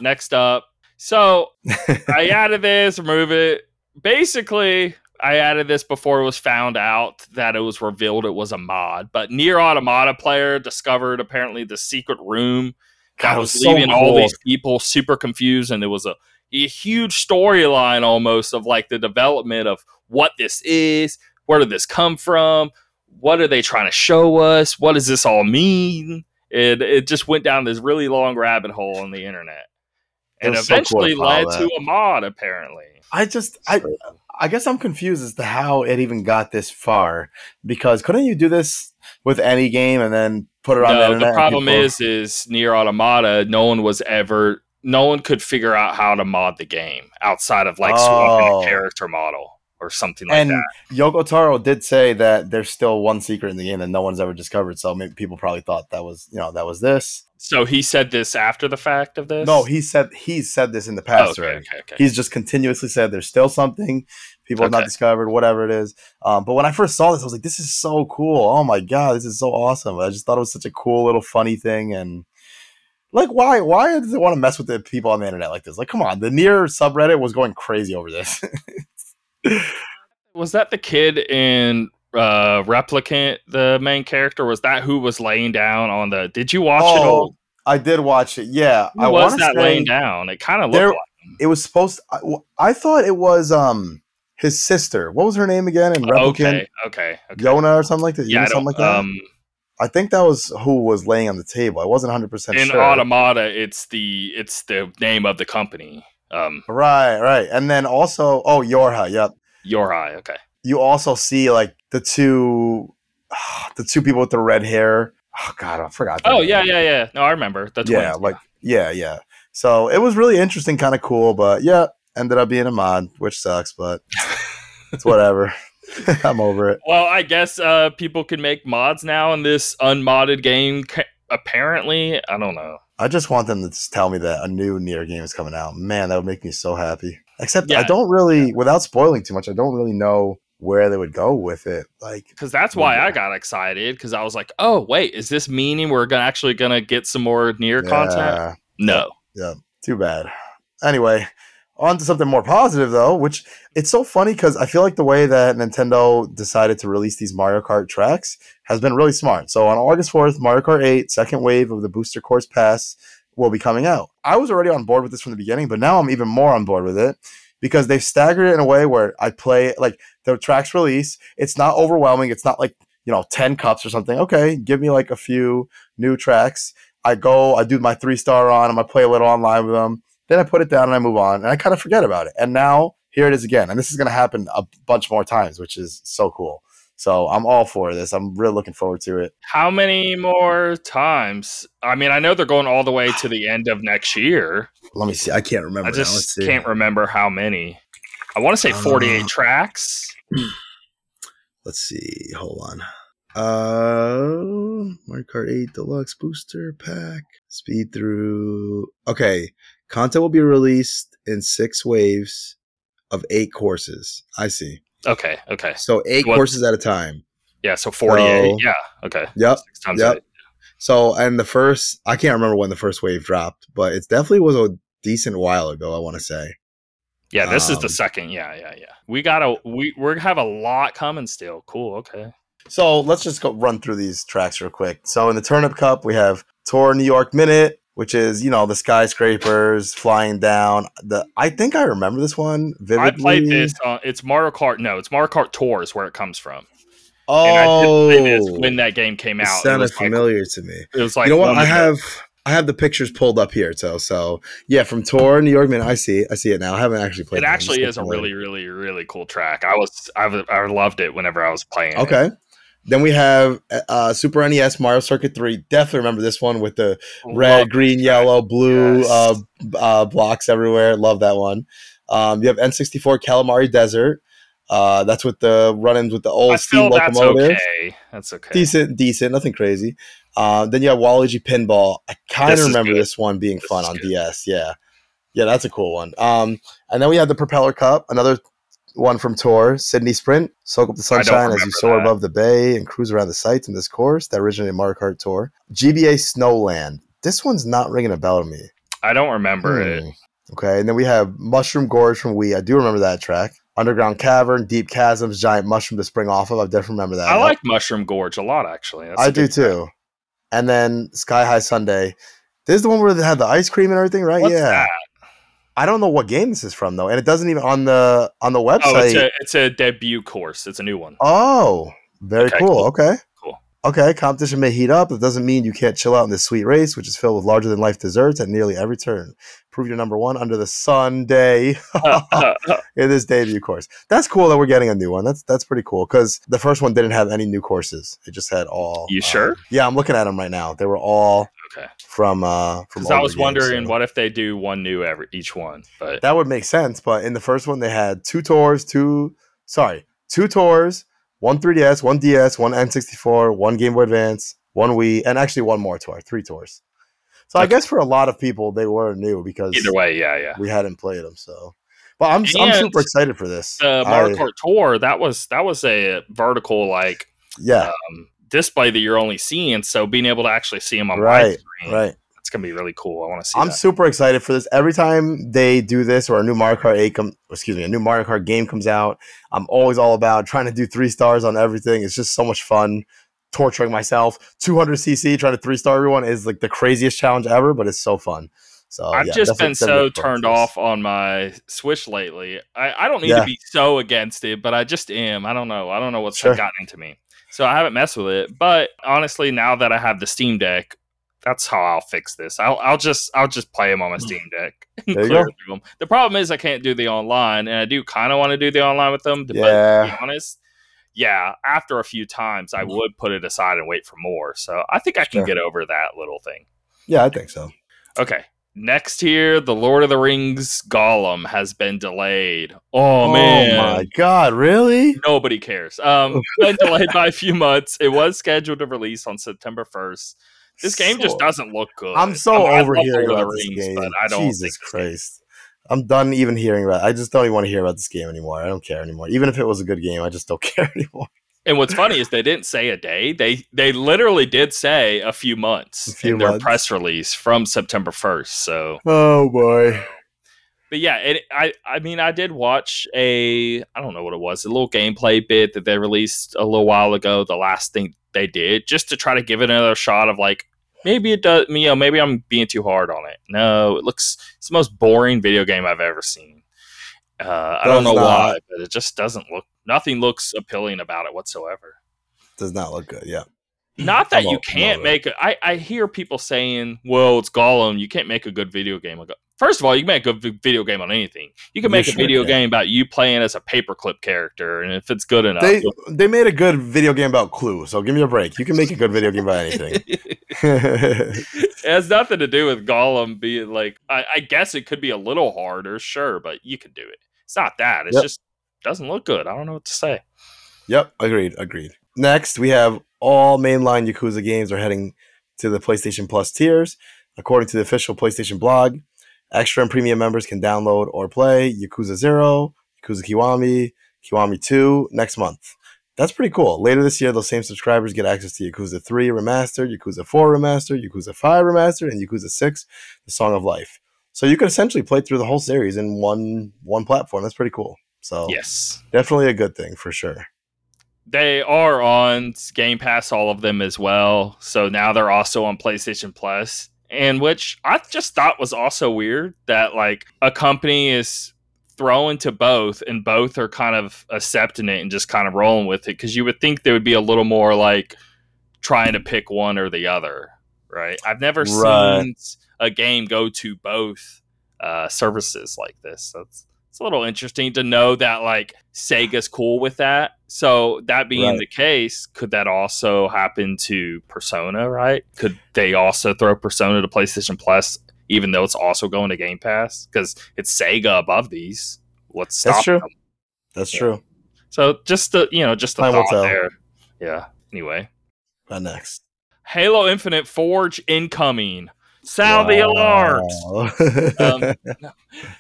Next up. So I added this, remove it. Basically, I added this before it was found out that it was revealed it was a mod. But NieR Automata player discovered apparently the secret room that God, was, was leaving so cool. all these people super confused, and it was a, a huge storyline almost of like the development of what this is, where did this come from, what are they trying to show us, what does this all mean? It it just went down this really long rabbit hole on the internet, and eventually so cool led to a mod. Apparently, I just I I guess I'm confused as to how it even got this far because couldn't you do this with any game and then put it on no, the internet? The problem people... is, is NieR Automata. No one was ever, no one could figure out how to mod the game outside of like oh. swapping a character model or something like and that. Yoko Taro did say that there's still one secret in the game that no one's ever discovered. So maybe people probably thought that was, you know, that was this. So he said this after the fact of this? No, he said he said this in the past oh, okay, Okay, okay. He's just continuously said there's still something people have not discovered, whatever it is. Um, but when I first saw this, I was like, this is so cool. Oh my god, this is so awesome. I just thought it was such a cool little funny thing and like why why does it want to mess with the people on the internet like this? Like, come on, the NieR subreddit was going crazy over this. was that the kid in uh replicant the main character? Was that who was laying down on the did you watch oh, it all? I did watch it yeah. Who i was that laying down? It kind of looked like it was supposed to, I, I, thought it was um his sister. What was her name again in replicant? okay okay, okay. Yonah or something like that? Yeah something like that? um I think that was who was laying on the table. I wasn't 100 percent sure. In Automata, it's the it's the name of the company. Um, right, right, and then also, oh, Yorha, yep, Yorha, okay you also see like the two the two people with the red hair. Oh god, I forgot. Oh yeah, yeah, yeah. No, I remember the twins. Yeah, like yeah, yeah. So it was really interesting, kind of cool, but yeah, ended up being a mod, which sucks, but it's whatever. I'm over it. Well, I guess uh, people can make mods now in this unmodded game. Apparently, I don't know. I just want them to just tell me that a new NieR game is coming out. Man, that would make me so happy. Except yeah. I don't really, without spoiling too much, I don't really know where they would go with it. Like, because that's why yeah. I got excited because I was like, oh wait, is this meaning we're gonna actually gonna get some more NieR yeah. content? No. Yeah. Too bad. Anyway, on to something more positive though, which it's so funny because I feel like the way that Nintendo decided to release these Mario Kart tracks has been really smart. So on August 4th, Mario Kart 8, second wave of the Booster Course Pass will be coming out. I was already on board with this from the beginning, but now I'm even more on board with it because they've staggered it in a way where I play like the tracks release. It's not overwhelming. It's not like, you know, 10 cups or something. Okay, give me like a few new tracks. I go, I do my three star on them, I play a little online with them. Then I put it down and I move on and I kind of forget about it. And now here it is again. And this is going to happen a bunch more times, which is so cool. So I'm all for this. I'm really looking forward to it. How many more times? I mean, I know they're going all the way to the end of next year. Let me see. I can't remember. I just can't remember how many. I want to say 48 uh, tracks. Let's see. Hold on. Uh, Mario Kart 8 Deluxe Booster Pack. Speed through. Okay. Content will be released in six waves of eight courses. I see. Okay. Okay. So eight what? courses at a time. Yeah. So 48. So, yeah. Okay. Yep. Six times yep. Eight. So, and the first, I can't remember when the first wave dropped, but it definitely was a decent while ago, I want to say. Yeah, this um, is the um, second. Yeah, yeah, yeah. We gotta we we have a lot coming still. Cool. Okay. So let's just go run through these tracks real quick. So in the Turnip Cup, we have Tour New York Minute, which is you know the skyscrapers flying down. The I think I remember this one vividly. I played this. Uh, it's Mario Kart. No, it's Mario Kart Tour is where it comes from. Oh, when that game came out, it sounded familiar like, to me. It was like you know what I have. I have the pictures pulled up here, so so yeah, from Tour New York, man. I see, I see it now. I haven't actually played. It it. actually is a really, really, really cool track. I was, I, I loved it whenever I was playing. Okay. It. Then we have uh, Super NES Mario Circuit 3. Definitely remember this one with the red, green, yellow, blue yes. uh, uh, blocks everywhere. Love that one. Um, you have N64 Kalimari Desert. Uh, that's with the run-ins with the old steam that's locomotive. okay. That's okay. Decent, decent, nothing crazy. Uh, then you have Waluigi Pinball. I kind of remember good. this one being This fun on good. DS. Yeah, yeah, that's a cool one. Um, and then we have the Propeller Cup, another one from Tour Sydney Sprint. Soak up the sunshine as you soar that. above the bay and cruise around the sights in this course that originated in Mario Kart Tour. GBA Snowland. This one's not ringing a bell to me. I don't remember it. Hmm. Okay, and then we have Mushroom Gorge from Wii. I do remember that track. Underground Cavern, Deep Chasms, Giant Mushroom to spring off of. I definitely remember that. I like Mushroom Gorge a lot, actually. That's I do track. too. And then Sky High Sundae. This is the one where they had the ice cream and everything, right? What's yeah. that? I don't know what game this is from though, and it doesn't even on the on the Oh, it's website. a it's a debut course. It's a new one. Oh, very Okay, cool. cool. Okay. Cool. Okay, competition may heat up. It doesn't mean you can't chill out in this sweet race, which is filled with larger than life desserts at nearly every turn. Prove you're number one under the Sunday in this debut course. That's cool that we're getting a new one. That's that's pretty cool because the first one didn't have any new courses. It just had all. You um, sure? yeah, I'm looking at them right now. They were all okay. from uh from. I was games, wondering so- what if they do one new every each one, but that would make sense. But in the first one, they had two tours, two sorry, two tours, one 3DS, one DS, one N64, one Game Boy Advance, one Wii, and actually one more tour, three tours. So I guess for a lot of people, they were new because either way, yeah, yeah. we hadn't played them. So, but I'm I'm super excited for this. The Mario I- Kart Tour that was that was a vertical like yeah, um, display that you're only seeing, so being able to actually see them on Right, widescreen, right. that's gonna be really cool. I want to see I'm that. super excited for this. Every time they do this or a new Mario Kart 8 come excuse me, a new Mario Kart game comes out, I'm always all about trying to do 3 stars on everything. It's just so much fun torturing myself. 200cc trying to 3 star everyone is like the craziest challenge ever, but it's so fun. So I've yeah, just been so definitely look forward turned off on my Switch lately. I, I don't need Yeah. to be so against it, but I just am. I don't know. I don't know what's Sure. gotten into me. So I haven't messed with it. But honestly, now that I have the Steam Deck, that's how I'll fix this. I'll, I'll just I'll just play them on my Steam Deck. There you go. The problem is I can't do the online, and I do kind of want to do the online with them. But to Yeah. be honest, yeah, after a few times, I Mhm. would put it aside and wait for more. So I think I can Sure. get over that little thing. Yeah, I think so. Okay. Next here, the Lord of the Rings Gollum has been delayed. Oh, man. my god, really? Nobody cares. Um, been delayed by a few months. It was scheduled to release on September 1st. This game just doesn't look good. I'm so I mean, over here hearing Lord of about the this Rings, game. but I don't Jesus Christ. I'm done even hearing about I just don't even want to hear about this game anymore. I don't care anymore. Even if it was a good game, I just don't care anymore. And what's funny is they didn't say a day. They they literally did say a few months A few in their months. press release from September 1st. So Oh boy. but yeah, it, I I mean I did watch a I don't know what it was a little gameplay bit that they released a little while ago. The last thing they did just to try to give it another shot of like maybe it does. You know, maybe I'm being too hard on it. No, it looks it's the most boring video game I've ever seen. Uh, I don't know why, but it just doesn't look. Nothing looks appealing about it whatsoever. Does not look good. Yeah. Not that I'm you can't make. A, I I hear people saying, "Well, it's Gollum. You can't make a good video game." First of all, you can make a video game on anything. You can You make a sure video can. game about you playing as a paperclip character, and if it's good enough, They they made a good video game about Clue, so give me a break. You can make a good video game about anything. it has nothing to do with Gollum being like. I, I guess it could be a little harder, sure, but you can do it. It's not that. It's Yep. just doesn't look good. I don't know what to say. Yep, agreed, agreed. Next, we have all mainline Yakuza games are heading to the PlayStation Plus tiers. According to the official PlayStation blog, extra and premium members can download or play Yakuza 0, Yakuza Kiwami, Kiwami 2 next month. That's pretty cool. Later this year, those same subscribers get access to Yakuza 3 Remastered, Yakuza 4 Remastered, Yakuza 5 Remastered, and Yakuza 6, The Song of Life. So you could essentially play through the whole series in one one platform. That's pretty cool. So Yes. definitely a good thing for sure. They are on Game Pass, all of them as well. So now they're also on PlayStation Plus, and which I just thought was also weird that like a company is throwing to both, and both are kind of accepting it and just kind of rolling with it. Because you would think there would be a little more like trying to pick one or the other, right? I've never Right. seen a game go to both uh, services like this. So it's it's a little interesting to know that like Sega's cool with that. So that being Right. the case, could that also happen to Persona? Right? Could they also throw Persona to PlayStation Plus, even though it's also going to Game Pass because it's Sega above these? What's That's true. them? That's Yeah. true. So just the you know just a Time thought there. Yeah. Anyway, Not next. Halo Infinite Forge incoming. Sound the alarms. Um,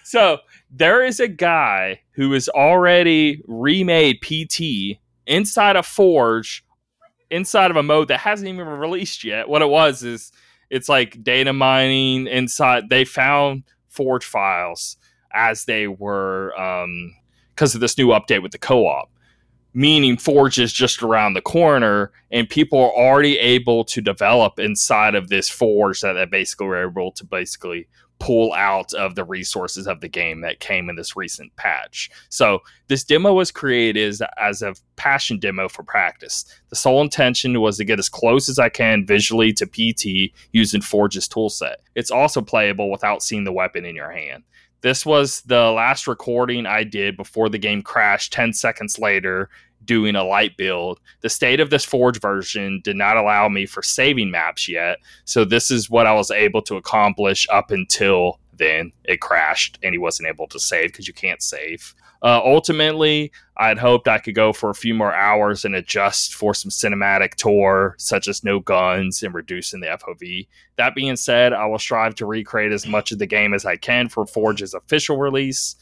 So there is a guy who has already remade PT inside a Forge, inside of a mode that hasn't even been released yet. What it was is it's like data mining inside. They found Forge files as they were because of this new update with the co-op. Meaning Forge is just around the corner, and people are already able to develop inside of this Forge that they basically were able to basically pull out of the resources of the game that came in this recent patch. So this demo was created as, as a passion demo for practice. The sole intention was to get as close as I can visually to PT using Forge's toolset. It's also playable without seeing the weapon in your hand. This was the last recording I did before the game crashed 10 seconds later doing a light build. The state of this Forge version did not allow me for saving maps yet, so this is what I was able to accomplish up until then. It crashed and he wasn't able to save because you can't save. Uh, ultimately, I'd hoped I could go for a few more hours and adjust for some cinematic tour, such as no guns and reducing the FOV. That being said, I will strive to recreate as much of the game as I can for Forge's official release,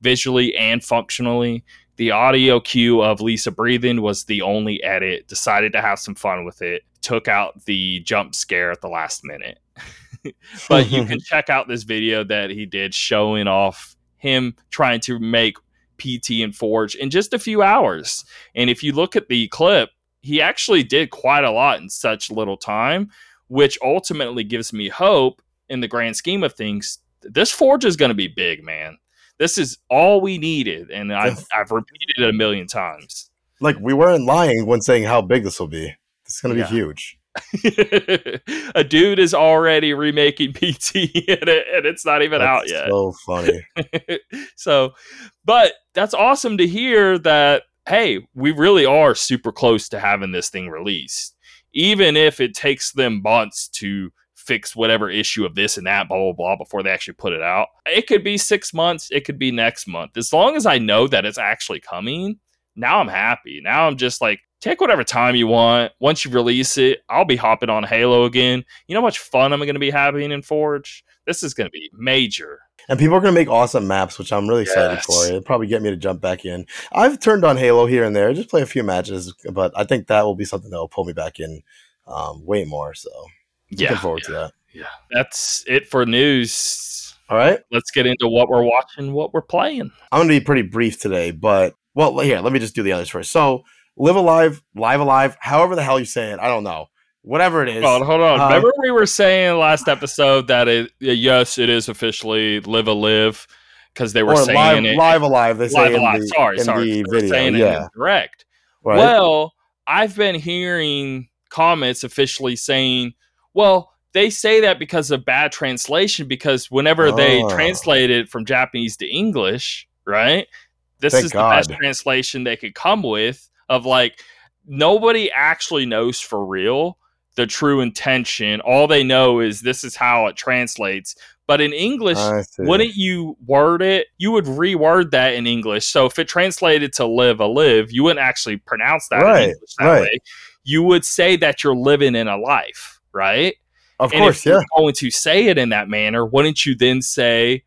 visually and functionally. The audio cue of Lisa breathing was the only edit. Decided to have some fun with it. Took out the jump scare at the last minute. but you can check out this video that he did showing off him trying to make PT and Forge in just a few hours. And if you look at the clip, he actually did quite a lot in such little time, which ultimately gives me hope in the grand scheme of things. This Forge is going to be big, man. This is all we needed, and I've, I've repeated it a million times. like we weren't lying when saying how big this will be. It's going to Yeah. be huge. a dude is already remaking PT, and, it, and it's not even out yet. So funny. so, but that's awesome to hear that, hey, we really are super close to having this thing released. Even if it takes them months to fix whatever issue of this and that, blah, blah, blah, before they actually put it out. It could be six months, it could be next month. As long as I know that it's actually coming, now I'm happy. Now I'm just like, take whatever time you want. Once you release it, I'll be hopping on Halo again. You know how much fun I'm going to be having in Forge? This is going to be major. And people are going to make awesome maps, which I'm really excited Yes. for. It'll probably get me to jump back in. I've turned on Halo here and there, just play a few matches, but I think that will be something that will pull me back in um, way more. So looking Yeah. forward yeah. to that. Yeah, that's it for news. All right. Let's get into what we're watching, what we're playing. I'm going to be pretty brief today, but well, here, let me just do the others first. So, Live Alive, Live Alive, however the hell you say it, I don't know. Whatever it is. Hold on, hold on. Uh, Remember we were saying last episode that it yes, it is officially live a live because they were saying live, it live Alive, they say live in alive. the, sorry, sorry. the They saying it yeah. incorrect. Right. Well, I've been hearing comments officially saying, well, they say that because of bad translation, because whenever they Oh. translate it from Japanese to English, right? This Thank is the best translation they could come with of like nobody actually knows for real the true intention. All they know is this is how it translates. But in English, wouldn't you word it? You would reword that in English. So if it translated to live a live, you wouldn't actually pronounce that Right, in English that right. way. You would say that you're living in a life, right? Of and course, yeah. going to say it in that manner, wouldn't you then say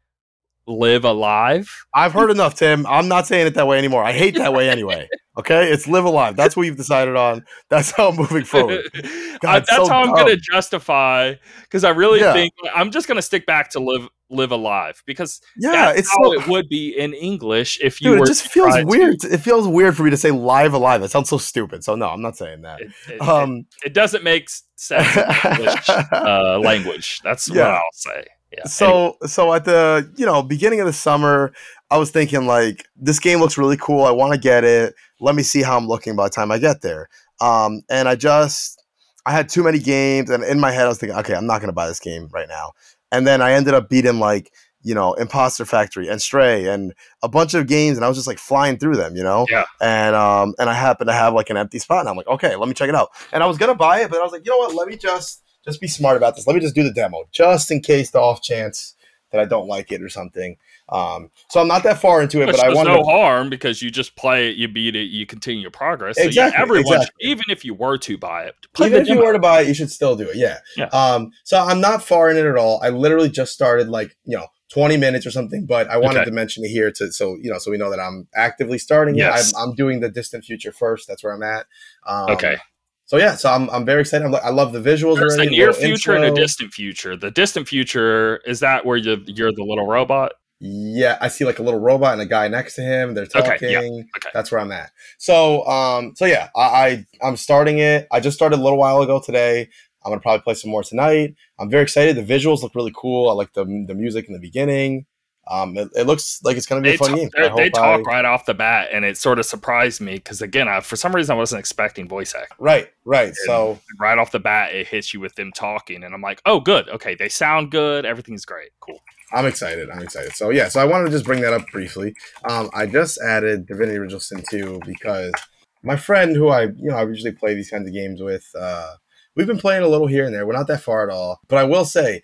live alive? I've heard enough, Tim. I'm not saying it that way anymore. I hate that way anyway. Okay? It's live alive. That's what you've decided on. That's how I'm moving forward. Uh, God, that's so how I'm going to justify because I really Yeah. think I'm just going to stick back to live live alive because Yeah, it's how so it would be in English if you Dude, were it just feels try to- weird. It feels weird for me to say live alive. That sounds so stupid. So no, I'm not saying that. It, it- Um it doesn't make sense in English uh, language. That's what I'll say. Yeah. so so at the you know beginning of the summer i was thinking like this game looks really cool. I want to get it. Let me see how i'm looking by the time i get there. Um and i just i had too many games and in my head i was thinking okay i'm not going to buy this game right now. And then i ended up beating like you know Impostor Factory and stray and a bunch of games and i was just like flying through them you know? Yeah. and um and i happened to have like an empty spot and i'm like okay let me check it out. And i was gonna buy it but i was like you know what? Let me just just be smart about this let me just do the demo just in case the off chance that I don't like it or something. Um, so I'm not that far into it, Which but I want no to. harm because you just play it, you beat it, you continue your progress. So yeah, Exactly, everyone, exactly. even if you were to buy it, play Even if you were to buy it, you should still do it. Yeah. Yeah. Um, so I'm not far in it at all. I literally just started like, you know, 20 minutes or something, but I wanted Okay. to mention it here to so you know so we know that I'm actively starting Yes. it. I'm, I'm doing the distant future first. That's where I'm at. Um, okay, So yeah, so I'm, I'm very excited. I'm, I love the visuals. there's a near future and a distant future. The distant future is that where you're, you're the little robot? Yeah, I see like a little robot and a guy next to him. They're talking. Okay, yeah, okay. That's where I'm at. So, um, so yeah, I, I I'm starting it. I just started a little while ago today. I'm gonna probably play some more tonight. I'm very excited. The visuals look really cool. I like the the music in the beginning. Um, it, it looks like it's gonna be They, a fun ta- game. they- talk I- right off the bat, and it sort of surprised me because again, I, for some reason, I wasn't expecting voice act. right, right. So right off the bat, it hits you with them talking, and I'm like, oh, good, okay, they sound good, everything's great, cool. I'm excited. I'm excited. So yeah, so I wanted to just bring that up briefly. Um, I just added Divinity Original Sin 2 because my friend who I you know I usually play these kinds of games with, uh, we've been playing a little here and there. We're not that far at all. But I will say,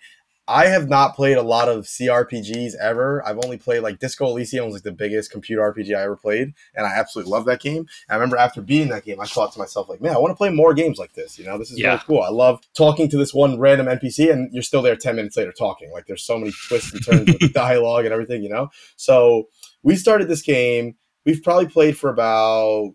I have not played a lot of CRPGs ever. I've only played like Disco Elysium was like the biggest computer RPG I ever played, and I absolutely love that game. And I remember after beating that game, I thought to myself like, man, I want to play more games like this. You know, this is Yeah. really cool. I love talking to this one random NPC, and you're still there ten minutes later talking. Like there's so many twists and turns with dialogue and everything. You know, so we started this game. We've probably played for about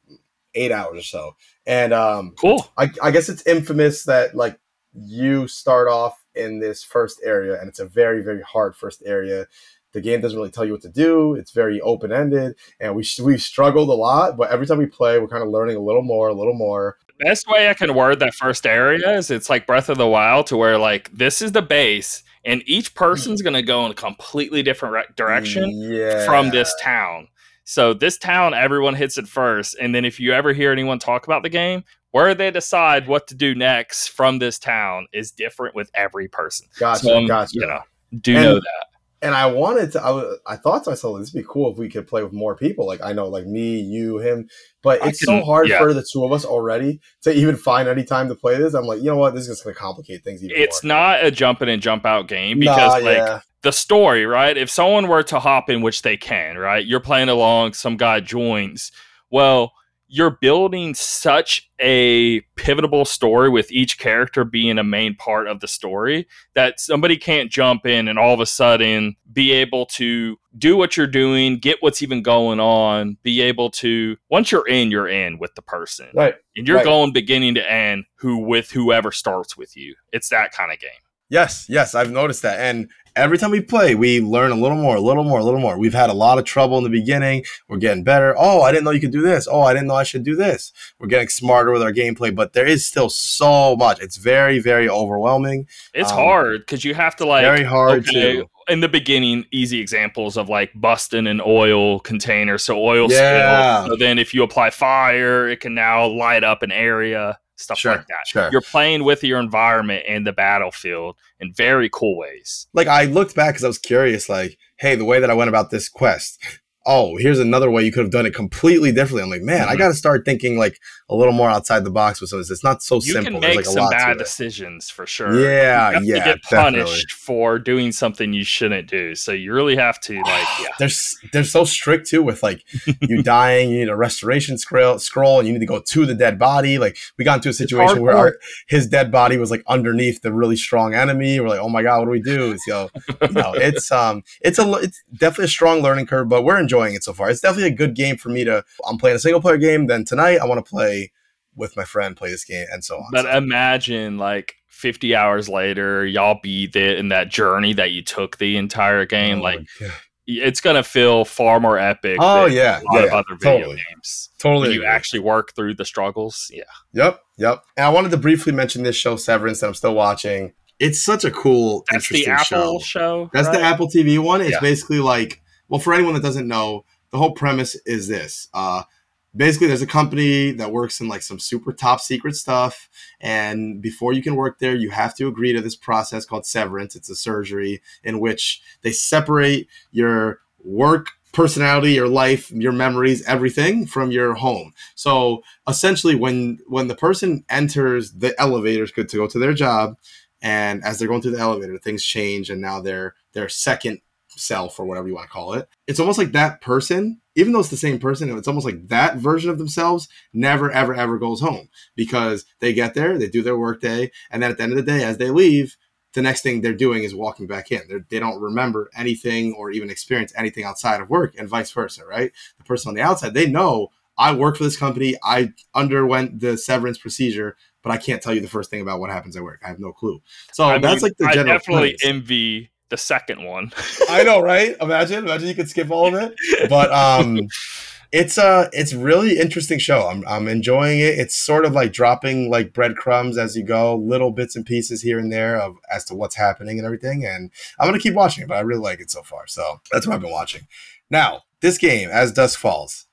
eight hours or so, and um, Cool. I, I guess it's infamous that like you start off in this first area and it's a very very hard first area. The game doesn't really tell you what to do. It's very open-ended and we we've struggled a lot but every time we play we're kind of learning a little more a little more. The Best way I can word that first area is it's like Breath of the Wild, to where like this is the base, and each person's mm. gonna go in a completely different re- direction yeah from this town. So this town, everyone hits it first, and then if you ever hear anyone talk about the game, where they decide what to do next from this town is different with every person. gotcha So, um, gotcha You know, do And- know that. and I wanted to. I, was- I thought to myself, this would be cool if we could play with more people. Like I know, like me, you, him. But I it's can- so hard yeah. for the two of us already to even find any time to play this. I'm like, you know what? This is just going to complicate things even more. It's more. not a jump in and jump out game because Nah, like yeah. the story, right? If someone were to hop in, which they can, right? You're playing along, some guy joins. Well, you're building such a pivotal story with each character being a main part of the story that somebody can't jump in and all of a sudden be able to do what you're doing, get what's even going on, be able to once you're in, you're in with the person. right. And you're Right. going beginning to end who with whoever starts with you. It's that kind of game. Yes, yes, I've noticed that. And every time we play, we learn a little more, a little more, a little more. We've had a lot of trouble in the beginning. We're getting better. Oh, I didn't know you could do this. Oh, I didn't know I should do this. We're getting smarter with our gameplay, but there is still so much. It's very, very overwhelming. It's Um, hard because you have to like very hard okay, to. in the beginning, easy examples of like busting an oil container, so oil Yeah. spill. So then, if you apply fire, it can now light up an area, stuff Sure, like that. sure. You're playing with your environment and the battlefield in very cool ways. Like I looked back because I was curious. Like, hey, the way that I went about this quest. Oh, here's another way you could have done it completely differently. I'm like, man, I Mhm. got to start thinking like a little more outside the box with some of this. It's not so You simple. can There's make like some bad decisions for sure. Yeah, you yeah, get definitely. punished for doing something you shouldn't do. So you really have to like, yeah. they're they're so strict too with like you dying you need a restoration scroll scroll and you need to go to the dead body like we got into a situation where our, his dead body was like underneath the really strong enemy we're like oh my god what do we do so you know it's um it's a it's definitely a strong learning curve but we're enjoying it so far it's definitely a good game for me to i'm playing a single player game then tonight i want to play with my friend play this game and so on But So- imagine like 50 hours later, y'all be there in that journey that you took the entire game. Oh like it's gonna feel far more epic. oh than yeah a lot yeah, of other video totally games. totally you agree. actually work through the struggles. Yeah. Yep, yep. And I wanted to briefly mention this show, Severance, that I'm still watching. It's such a cool, That's the interesting Apple show. show. That's the? Apple TV one. It's Yeah. basically like, well, for anyone that doesn't know, the whole premise is this. Uh, basically, there's a company that works in like some super top secret stuff. And before you can work there, you have to agree to this process called severance. It's a surgery in which they separate your work personality your life your memories everything from your home so essentially when when the person enters the elevators good to go to their job and as they're going through the elevator things change and now they're their second self or whatever you want to call it. It's almost like that person, even though it's the same person, it's almost like that version of themselves never, ever, ever goes home because they get there, they do their work day, and then at the end of the day, as they leave, the next thing they're doing is walking back in. They're, they do not remember anything or even experience anything outside of work, and vice versa, right? The person on the outside, they know I work for this company. I underwent the severance procedure, but I can't tell you the first thing about what happens at work. I have no clue. So I that's mean, like the general. I definitely envy the second one. I know, right? Imagine, imagine you could skip all of it. But um, it's a it's really interesting show. I'm I'm enjoying it. It's sort of like dropping like breadcrumbs as you go, little bits and pieces here and there of as to what's happening and everything. And I'm gonna keep watching it, but I really like it so far. So that's what I've been watching. Now, this game, as dusk falls,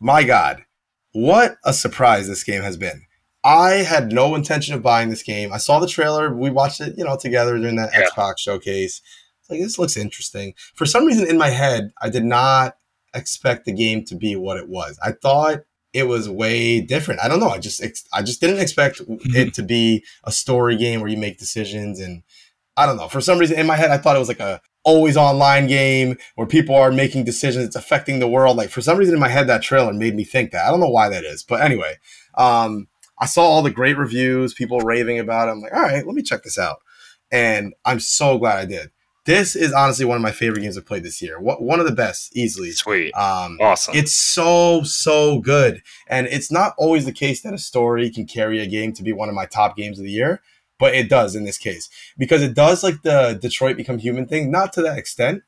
my God, what a surprise this game has been. I had no intention of buying this game. I saw the trailer. We watched it, you know, together during that yeah. Xbox showcase. Like this looks interesting. For some reason in my head, I did not expect the game to be what it was. I thought it was way different. I don't know. I just I just didn't expect mm-hmm. it to be a story game where you make decisions and I don't know. For some reason in my head I thought it was like a always online game where people are making decisions it's affecting the world. Like for some reason in my head that trailer made me think that. I don't know why that is. But anyway, um I saw all the great reviews, people raving about it. I'm like, all right, let me check this out. And I'm so glad I did. This is honestly one of my favorite games I've played this year. One of the best, easily. Sweet. Um, awesome. It's so, so good. And it's not always the case that a story can carry a game to be one of my top games of the year, but it does in this case. Because it does like the Detroit Become Human thing, not to that extent,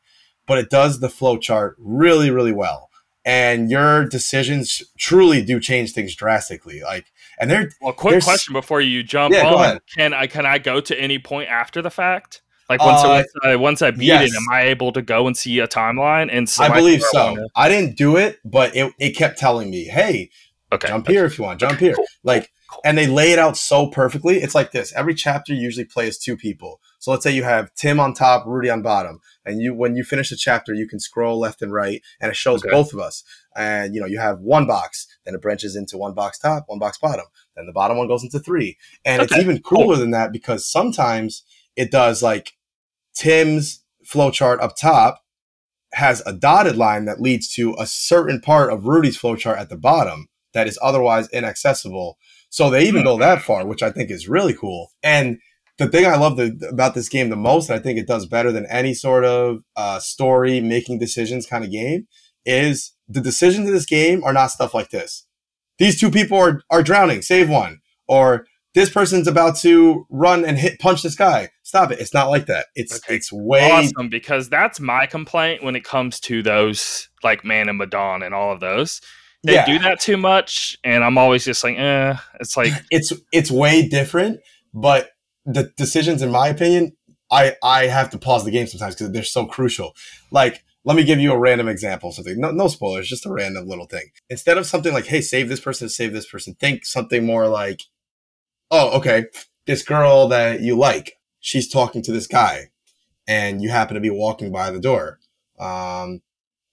but it does the flow chart really, really well. And your decisions truly do change things drastically. Like, and they're well. Quick question before you jump yeah, on: Can I can I go to any point after the fact? Like once, uh, once, I, once I beat yes. it, am I able to go and see a timeline? And I believe so. I, I, didn't do it, but it, it kept telling me, "Hey, okay, jump okay. here if you want, jump okay, here." Cool. Like, cool. and they lay it out so perfectly. It's like this: every chapter usually plays two people. So let's say you have Tim on top, Rudy on bottom, and you when you finish the chapter, you can scroll left and right, and it shows okay. both of us. And you know you have one box, then it branches into one box top, one box bottom, then the bottom one goes into three, and okay. it's even cooler cool. than that because sometimes it does like Tim's flowchart up top has a dotted line that leads to a certain part of Rudy's flowchart at the bottom that is otherwise inaccessible. So they even go that far, which I think is really cool. And the thing I love the, about this game the most, and I think it does better than any sort of uh, story making decisions kind of game, is the decisions in this game are not stuff like this. These two people are, are drowning, save one. Or this person's about to run and hit punch this guy. Stop it. It's not like that. It's okay. it's way awesome because that's my complaint when it comes to those like Man and Medan and all of those. They yeah. do that too much, and I'm always just like, eh. It's like it's it's way different, but the decisions, in my opinion, I I have to pause the game sometimes because they're so crucial. Like, let me give you a random example. Something no no spoilers, just a random little thing. Instead of something like, "Hey, save this person, save this person," think something more like, "Oh, okay, this girl that you like, she's talking to this guy, and you happen to be walking by the door. Um,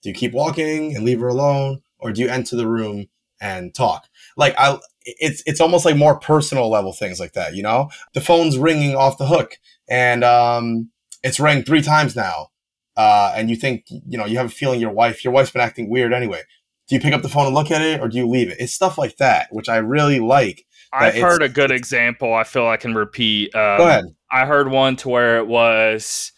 do you keep walking and leave her alone, or do you enter the room and talk?" Like I it's it's almost like more personal level things like that. You know, the phone's ringing off the hook, and um, it's rang three times now, uh, and you think you know you have a feeling your wife your wife's been acting weird anyway. Do you pick up the phone and look at it, or do you leave it? It's stuff like that, which I really like. I've heard a good example. I feel I can repeat. Um, Go ahead. I heard one to where it was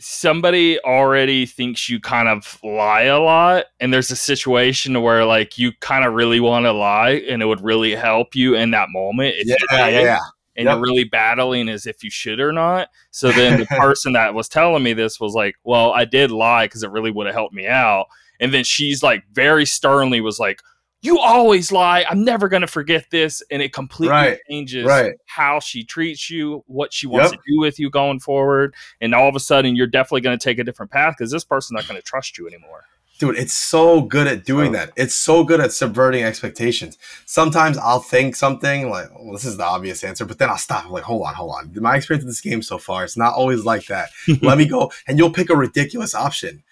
somebody already thinks you kind of lie a lot and there's a situation where like you kind of really want to lie and it would really help you in that moment yeah, yeah, yeah and yep. you're really battling as if you should or not so then the person that was telling me this was like well i did lie because it really would have helped me out and then she's like very sternly was like you always lie. I'm never going to forget this. And it completely right. changes right. how she treats you, what she wants yep. to do with you going forward. And all of a sudden, you're definitely going to take a different path because this person's not going to trust you anymore. Dude, it's so good at doing that. It's so good at subverting expectations. Sometimes I'll think something like, well, this is the obvious answer, but then I'll stop. I'm like, hold on, hold on. My experience with this game so far, it's not always like that. Let me go. And you'll pick a ridiculous option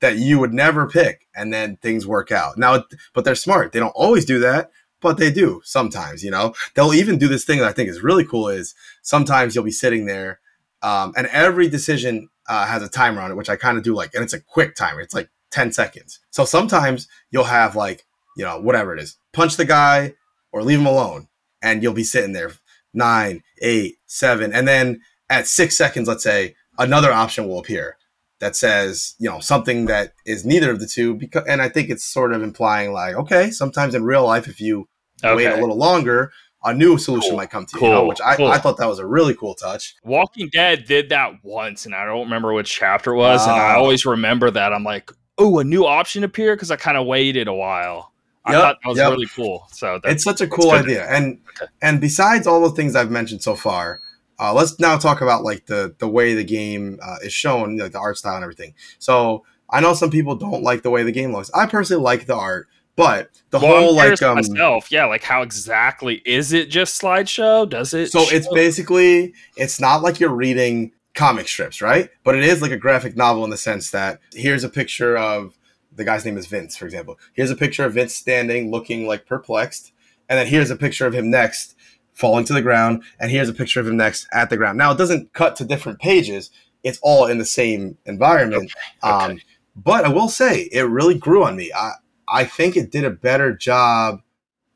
that you would never pick and then things work out. Now, but they're smart. They don't always do that, but they do sometimes, you know. They'll even do this thing that I think is really cool is sometimes you'll be sitting there um, and every decision uh, has a timer on it, which I kind of do like, and it's a quick timer. It's like 10 seconds. So sometimes you'll have like, you know, whatever it is, punch the guy or leave him alone, and you'll be sitting there nine, eight, seven, and then at six seconds, let's say, another option will appear that says, you know, something that is neither of the two. Because, and I think it's sort of implying like, okay, sometimes in real life, if you okay. wait a little longer, a new solution cool. might come to you, cool. you know, which I, cool. I thought that was a really cool touch. Walking Dead did that once, and I don't remember which chapter it was, uh, and I ah. always remember that. I'm like, oh, a new option appeared because I kind of waited a while. I yep, thought that was yep. really cool. So it's such a cool idea, and okay. and besides all the things I've mentioned so far, uh, let's now talk about like the the way the game uh, is shown, like the art style and everything. So I know some people don't like the way the game looks. I personally like the art, but the well, whole like um, myself, yeah, like how exactly is it just slideshow? Does it? So show? it's basically it's not like you're reading comic strips, right? But it is like a graphic novel in the sense that here's a picture of the guy's name is Vince, for example. Here's a picture of Vince standing, looking like perplexed, and then here's a picture of him next falling to the ground, and here's a picture of him next at the ground. Now it doesn't cut to different pages; it's all in the same environment. Okay. Okay. Um, but I will say it really grew on me. I I think it did a better job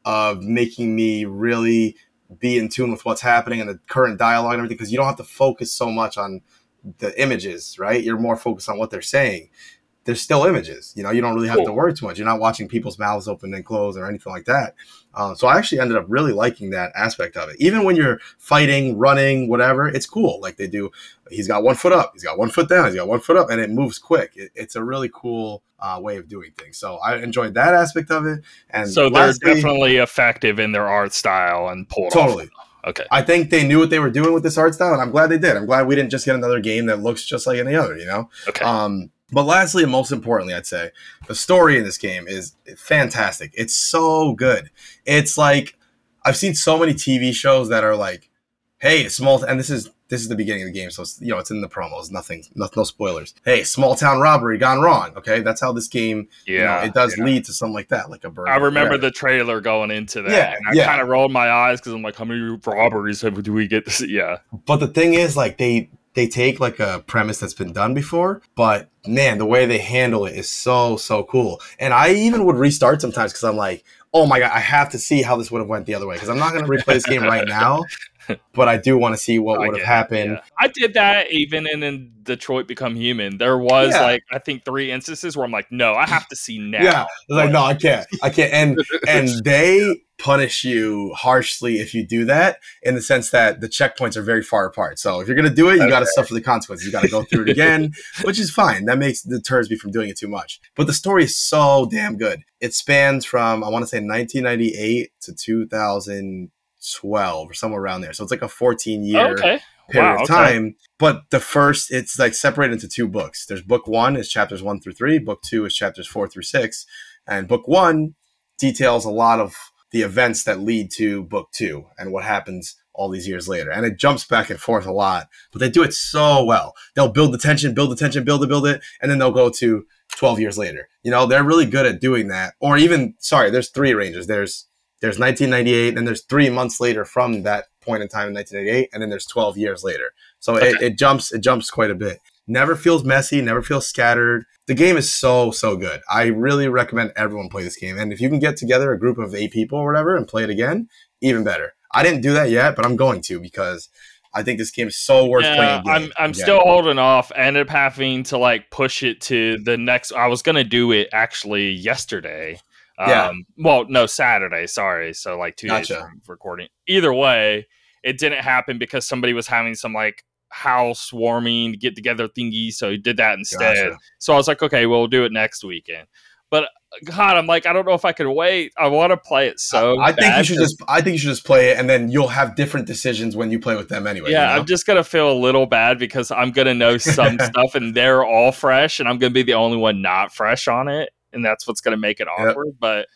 of making me really be in tune with what's happening and the current dialogue and everything because you don't have to focus so much on the images, right? You're more focused on what they're saying there's still images. You know, you don't really have cool. to worry too much. You're not watching people's mouths open and close or anything like that. Uh, so I actually ended up really liking that aspect of it. Even when you're fighting, running, whatever, it's cool. Like they do, he's got one foot up, he's got one foot down, he's got one foot up, and it moves quick. It, it's a really cool uh, way of doing things. So I enjoyed that aspect of it. And so they're lastly, definitely effective in their art style and pull totally. Off. Okay. I think they knew what they were doing with this art style, and I'm glad they did. I'm glad we didn't just get another game that looks just like any other, you know? Okay. Um, but lastly, and most importantly, I'd say the story in this game is fantastic. It's so good. It's like I've seen so many TV shows that are like, "Hey, small," and this is this is the beginning of the game, so it's, you know it's in the promos. Nothing, no, no spoilers. Hey, small town robbery gone wrong. Okay, that's how this game. Yeah, you know, it does yeah. lead to something like that, like a bird. I remember the trailer going into that. Yeah, and I yeah. kind of rolled my eyes because I'm like, how many robberies do we get? To see? Yeah, but the thing is, like they they take like a premise that's been done before, but man, the way they handle it is so so cool. And I even would restart sometimes because I'm like, oh my god, I have to see how this would have went the other way because I'm not going to replay this game right now. But I do want to see what would have happened. Yeah. I did that even in, in Detroit Become Human. There was yeah. like I think three instances where I'm like, no, I have to see now. Yeah, like no, I can't, I can't. And and they punish you harshly if you do that in the sense that the checkpoints are very far apart. So if you're going to do it, you okay. got to suffer the consequences. You got to go through it again, which is fine. That makes deters me from doing it too much. But the story is so damn good. It spans from I want to say 1998 to 2012 or somewhere around there. So it's like a 14 year okay. period wow, of time. Okay. But the first, it's like separated into two books. There's book one is chapters one through three. Book two is chapters four through six. And book one details a lot of the events that lead to book two and what happens all these years later. And it jumps back and forth a lot, but they do it so well. They'll build the tension, build the tension, build it, build it, and then they'll go to 12 years later. You know, they're really good at doing that. Or even, sorry, there's three ranges. There's there's 1998, and there's three months later from that point in time in 1988, and then there's 12 years later. So okay. it, it jumps it jumps quite a bit. Never feels messy, never feels scattered the game is so so good. I really recommend everyone play this game. And if you can get together a group of eight people or whatever and play it again, even better. I didn't do that yet, but I'm going to because I think this game is so worth yeah, playing. I'm I'm still holding off. I ended up having to like push it to the next. I was gonna do it actually yesterday. Yeah. Um, well, no, Saturday. Sorry. So like two gotcha. days from recording. Either way, it didn't happen because somebody was having some like housewarming get together thingy so he did that instead gotcha. so i was like okay we'll do it next weekend but god i'm like i don't know if i can wait i want to play it so i, I think you should just i think you should just play it and then you'll have different decisions when you play with them anyway yeah you know? i'm just gonna feel a little bad because i'm gonna know some stuff and they're all fresh and i'm gonna be the only one not fresh on it and that's what's gonna make it awkward yep. but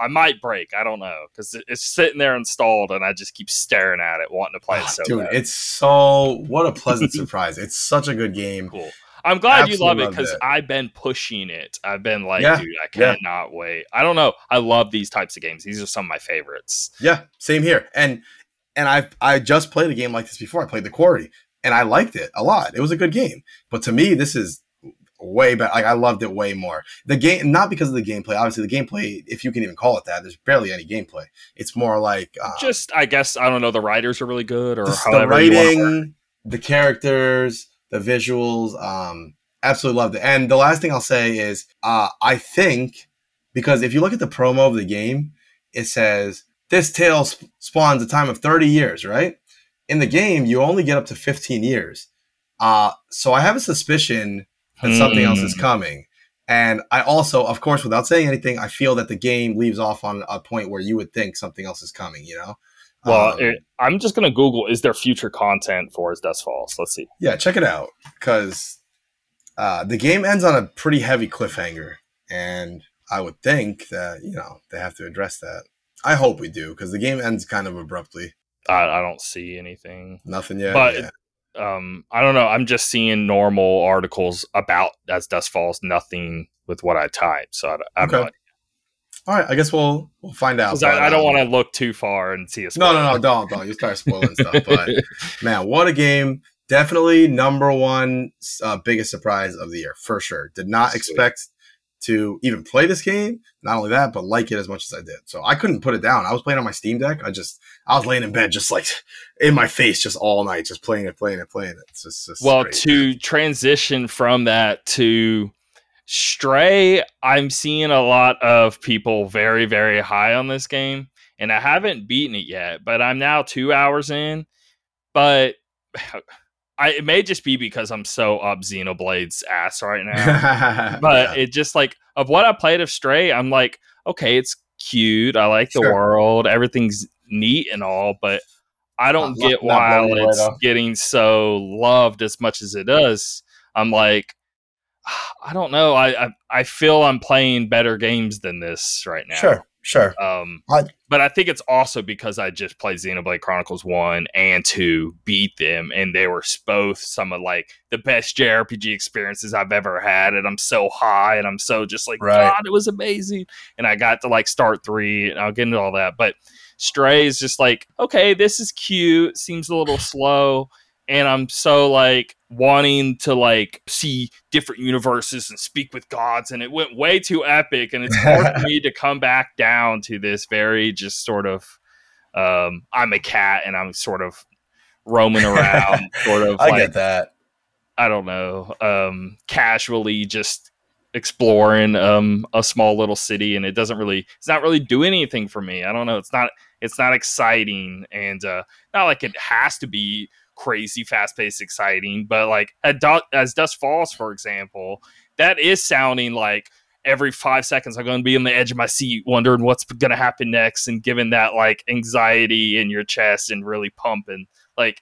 I might break. I don't know because it's sitting there installed, and I just keep staring at it, wanting to play oh, it ah, so dude, bad. It's so what a pleasant surprise! It's such a good game. Cool. I'm glad Absolutely you love it because I've been pushing it. I've been like, yeah, dude, I cannot yeah. wait. I don't know. I love these types of games. These are some of my favorites. Yeah, same here. And and I I just played a game like this before. I played The Quarry. and I liked it a lot. It was a good game. But to me, this is way better. Like I loved it way more. The game, not because of the gameplay. Obviously, the gameplay, if you can even call it that, there's barely any gameplay. It's more like uh, just, I guess, I don't know. The writers are really good, or the writing, the characters, the visuals. Um, absolutely loved it. And the last thing I'll say is, uh, I think because if you look at the promo of the game, it says this tale sp- spawns a time of 30 years, right? In the game, you only get up to 15 years. Uh, so I have a suspicion that something else is hmm. coming. And I also, of course, without saying anything, I feel that the game leaves off on a point where you would think something else is coming, you know? Well, um, it, I'm just going to Google, is there future content for As Dusk Falls? Let's see. Yeah, check it out. Because uh, the game ends on a pretty heavy cliffhanger. And I would think that, you know, they have to address that. I hope we do, because the game ends kind of abruptly. I, I don't see anything. Nothing yet. But yeah um, I don't know. I'm just seeing normal articles about as Dusk Falls, nothing with what I type. So I, I okay. All right, I guess we'll we'll find out. I, I, don't um, want to look too far and see a spoiler. No, no, no, don't, don't. You start spoiling stuff. But man, what a game! Definitely number one uh, biggest surprise of the year for sure. Did not Sweet. expect to even play this game. Not only that, but like it as much as I did. So I couldn't put it down. I was playing on my Steam Deck. I just I was laying in bed, just like in my face, just all night, just playing it, playing it, playing it. It's just, well to transition from that to Stray. I'm seeing a lot of people very very high on this game, and I haven't beaten it yet, but I'm now two hours in. But I, it may just be because I'm so up Xenoblade's ass right now. but yeah. it just like of what I played of Stray, I'm like, okay, it's cute. I like sure. the world. Everything's neat and all, but I don't not, get why it's right getting so loved as much as it does. I'm like, I don't know. I, I, I feel I'm playing better games than this right now. Sure. Sure. Um, I, but I think it's also because I just played Xenoblade Chronicles 1 and 2, beat them, and they were both some of like the best JRPG experiences I've ever had. And I'm so high and I'm so just like, right. God, it was amazing. And I got to like start 3, and I'll get into all that. But Stray is just like, okay, this is cute, seems a little slow and I'm so like wanting to like see different universes and speak with gods and it went way too epic and it's hard for me to come back down to this very just sort of um I'm a cat and I'm sort of roaming around sort of I like, get that. I don't know, um casually just exploring um a small little city and it doesn't really it's not really do anything for me. I don't know, it's not it's not exciting and uh not like it has to be crazy, fast paced, exciting. But like a dot as Dusk Falls, for example, that is sounding like every five seconds I'm going to be on the edge of my seat, wondering what's going to happen next, and given that like anxiety in your chest and really pumping. Like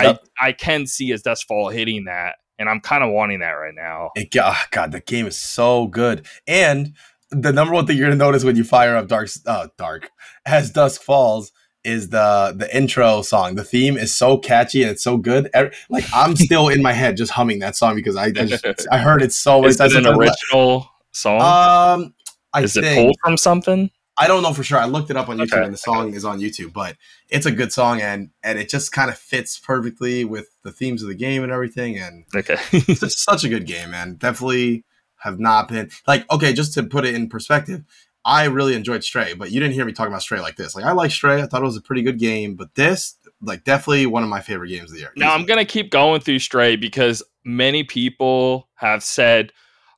yep. I I can see as Dusk Fall hitting that, and I'm kind of wanting that right now. It, oh God, the game is so good, and the number one thing you're going to notice when you fire up Dark uh, Dark as Dusk Falls is the the intro song. The theme is so catchy and it's so good. Like I'm still in my head just humming that song because I I, just, I heard it so many times. Is it an original song? Um, I is think, it pulled from something? I don't know for sure. I looked it up on YouTube okay. and the song okay. is on YouTube, but it's a good song and and it just kind of fits perfectly with the themes of the game and everything. And okay, it's such a good game, man. Definitely have not been like okay. Just to put it in perspective, I really enjoyed Stray, but you didn't hear me talking about Stray like this. Like I like Stray. I thought it was a pretty good game, but this, like, definitely one of my favorite games of the year. Now I'm gonna keep going through Stray because many people have said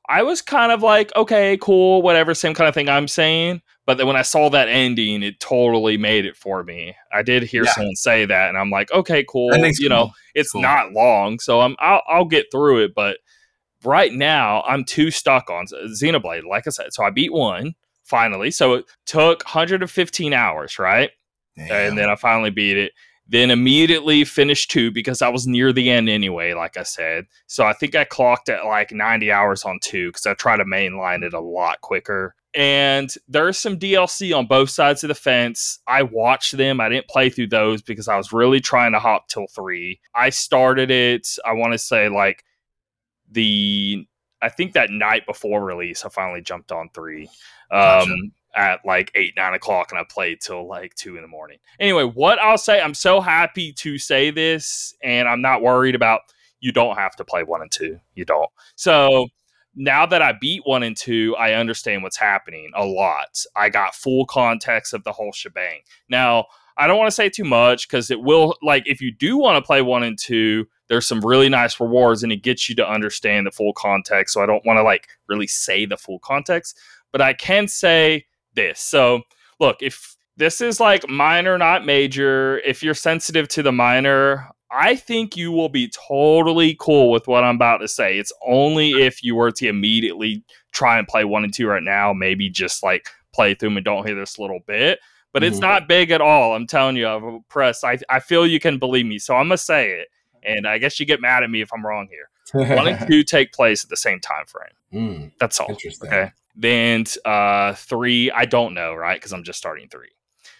I was kind of like, okay, cool, whatever, same kind of thing I'm saying. But then when I saw that ending, it totally made it for me. I did hear yeah. someone say that, and I'm like, okay, cool. You cool. know, it's cool. not long, so I'm I'll, I'll get through it. But right now, I'm too stuck on Xenoblade. Like I said, so I beat one finally. So it took 115 hours, right? Damn. And then I finally beat it. Then immediately finished two because I was near the end anyway, like I said. So I think I clocked at like 90 hours on two because I try to mainline it a lot quicker. And there's some DLC on both sides of the fence. I watched them. I didn't play through those because I was really trying to hop till three. I started it, I want to say like the I think that night before release, I finally jumped on three. Um, gotcha. at like eight, nine o'clock, and I played till like two in the morning. Anyway, what I'll say, I'm so happy to say this, and I'm not worried about you don't have to play one and two. You don't. So now that I beat one and two, I understand what's happening a lot. I got full context of the whole shebang. Now, I don't want to say too much because it will, like, if you do want to play one and two, there's some really nice rewards and it gets you to understand the full context. So I don't want to, like, really say the full context, but I can say this. So, look, if this is like minor, not major, if you're sensitive to the minor, I think you will be totally cool with what I'm about to say. It's only if you were to immediately try and play one and two right now, maybe just like play through them and don't hear this little bit. But it's mm-hmm. not big at all. I'm telling you, I'm press. I, I feel you can believe me. So I'm going to say it. And I guess you get mad at me if I'm wrong here. One and two take place at the same time frame. Mm, That's all. Okay. Then uh, three, I don't know, right? Because I'm just starting three.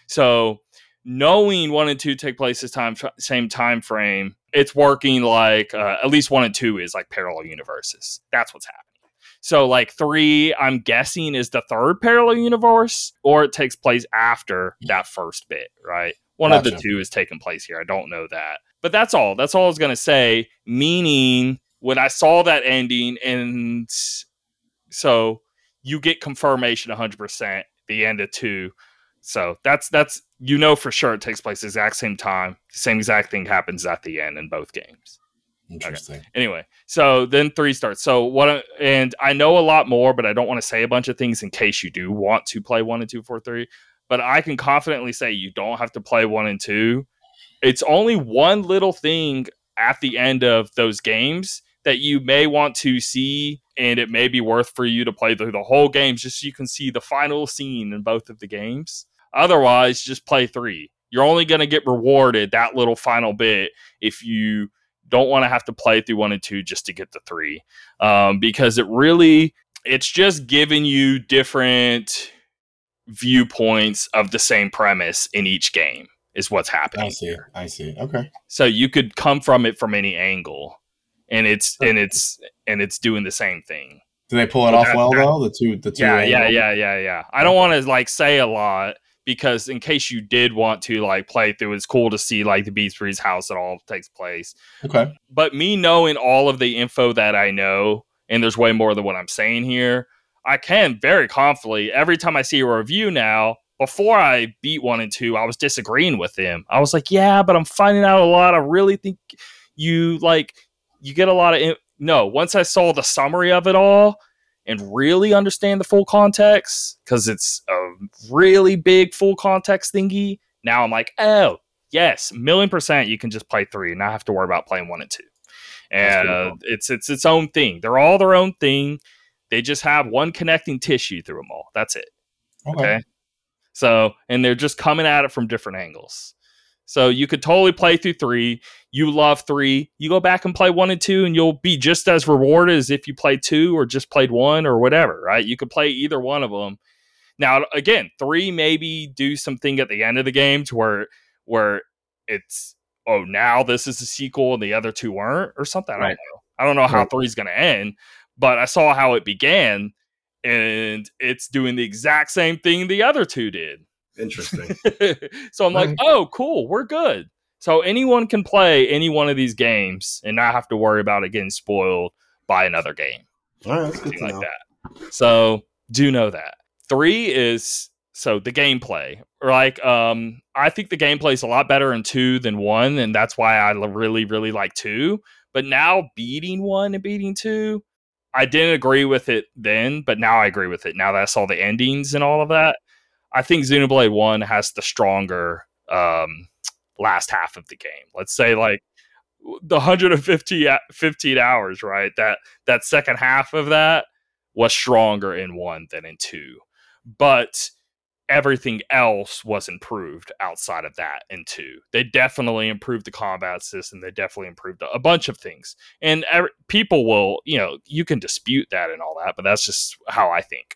So knowing one and two take place the time same time frame, it's working like uh, at least one and two is like parallel universes. That's what's happening. So like three, I'm guessing is the third parallel universe, or it takes place after that first bit, right? One gotcha. of the two is taking place here. I don't know that, but that's all. That's all I was gonna say. Meaning, when I saw that ending, and so you get confirmation 100 percent the end of two so that's that's you know for sure it takes place the exact same time. The same exact thing happens at the end in both games. Interesting. Okay. Anyway, so then three starts. So what? And I know a lot more, but I don't want to say a bunch of things in case you do want to play one and two, four, three. But I can confidently say you don't have to play one and two. It's only one little thing at the end of those games that you may want to see, and it may be worth for you to play through the whole game just so you can see the final scene in both of the games. Otherwise, just play three. You're only going to get rewarded that little final bit if you don't want to have to play through one and two just to get the three, um, because it really it's just giving you different viewpoints of the same premise in each game is what's happening. I see. I see. Okay. So you could come from it from any angle, and it's and it's and it's doing the same thing. Do they pull it off well though? The two, the two. Yeah, yeah, yeah, yeah, yeah. I don't want to like say a lot because in case you did want to like play through, it's cool to see like the Beast house that all takes place. Okay. But me knowing all of the info that I know, and there's way more than what I'm saying here, I can very confidently every time I see a review now. Before I beat one and two, I was disagreeing with them. I was like, "Yeah, but I'm finding out a lot. I really think you like you get a lot of in- no." Once I saw the summary of it all, and really understand the full context because it's a really big full context thingy. Now I'm like, oh, yes, million percent you can just play three and not have to worry about playing one and two. And uh, cool. it's it's its own thing. They're all their own thing. They just have one connecting tissue through them all. That's it. Okay. okay. So, and they're just coming at it from different angles. So you could totally play through three. You love three. You go back and play one and two, and you'll be just as rewarded as if you played two or just played one or whatever, right? You could play either one of them. Now, again, three maybe do something at the end of the game to where where it's oh now this is a sequel and the other two weren't or something. I don't know. I don't know how right. three's going to end, but I saw how it began, and it's doing the exact same thing the other two did. Interesting. so I'm like, oh, cool, we're good. So anyone can play any one of these games and not have to worry about it getting spoiled by another game. All right, like know. that. So do know that. Three is so the gameplay. Like, um, I think the gameplay is a lot better in two than one, and that's why I really, really like two. But now beating one and beating two, I didn't agree with it then, but now I agree with it. Now that I saw the endings and all of that, I think Xenoblade One has the stronger um, last half of the game. Let's say like the 150 15 hours, right? That that second half of that was stronger in one than in two, but everything else was improved outside of that in two. They definitely improved the combat system. They definitely improved a bunch of things. And every, people will, you know, you can dispute that and all that, but that's just how I think.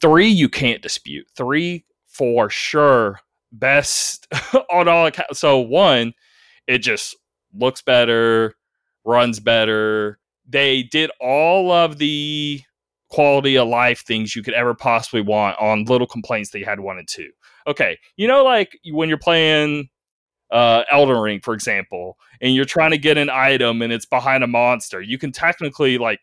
Three, you can't dispute. Three, for sure, best on all accounts. So, one, it just looks better, runs better. They did all of the quality of life things you could ever possibly want on little complaints that you had one and two. Okay, you know, like when you're playing uh, Elden Ring, for example, and you're trying to get an item and it's behind a monster, you can technically like.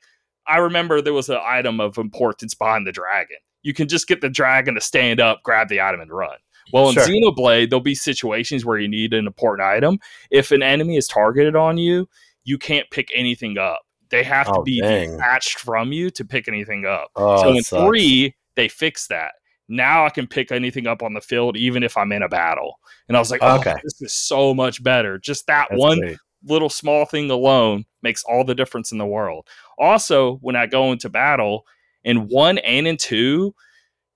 I remember there was an item of importance behind the dragon. You can just get the dragon to stand up, grab the item, and run. Well, in sure. Xenoblade, there'll be situations where you need an important item. If an enemy is targeted on you, you can't pick anything up. They have oh, to be dang. detached from you to pick anything up. Oh, so in sucks. three, they fixed that. Now I can pick anything up on the field, even if I'm in a battle. And I was like, oh, okay. this is so much better. Just that That's one great. little small thing alone makes all the difference in the world. Also, when I go into battle in one and in two,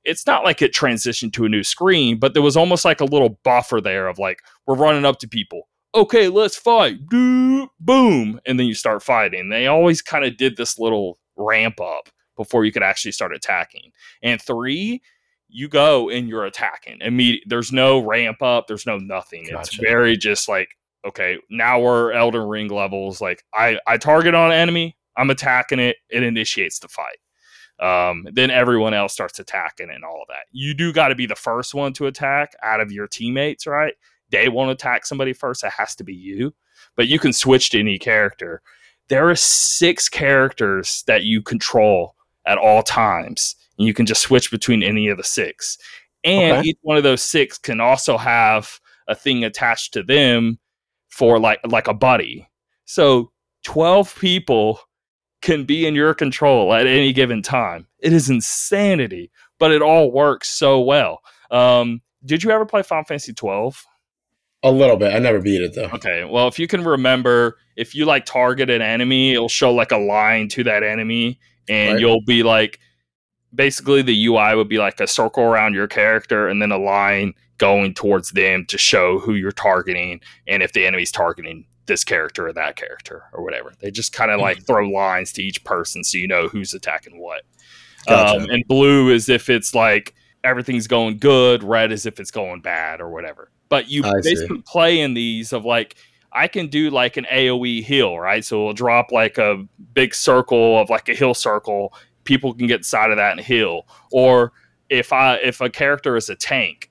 it's not like it transitioned to a new screen, but there was almost like a little buffer there of like, we're running up to people okay, let's fight. Boom. And then you start fighting. They always kind of did this little ramp up before you could actually start attacking. And three, you go and you're attacking. Immediate there's no ramp up, there's no nothing. Gotcha. It's very just like, okay, now we're Elden Ring levels. Like I, I target on an enemy, I'm attacking it, it initiates the fight. Um, then everyone else starts attacking and all of that. You do got to be the first one to attack out of your teammates, right? they want to attack somebody first, it has to be you. But you can switch to any character. There are six characters that you control at all times, and you can just switch between any of the six. And okay. each one of those six can also have a thing attached to them for like like a buddy. So 12 people can be in your control at any given time. It is insanity, but it all works so well. Um, did you ever play Final Fantasy 12? A little bit. I never beat it though. Okay. Well, if you can remember, if you like target an enemy, it'll show like a line to that enemy, and right. you'll be like, basically, the UI would be like a circle around your character, and then a line going towards them to show who you're targeting, and if the enemy's targeting this character or that character or whatever. They just kind of like mm-hmm. throw lines to each person so you know who's attacking what. Gotcha. Um, and blue is if it's like everything's going good, red is if it's going bad or whatever. But you I basically see. play in these of like I can do like an AoE heal, right? So we'll drop like a big circle of like a heal circle. People can get inside of that and heal. Or if I if a character is a tank,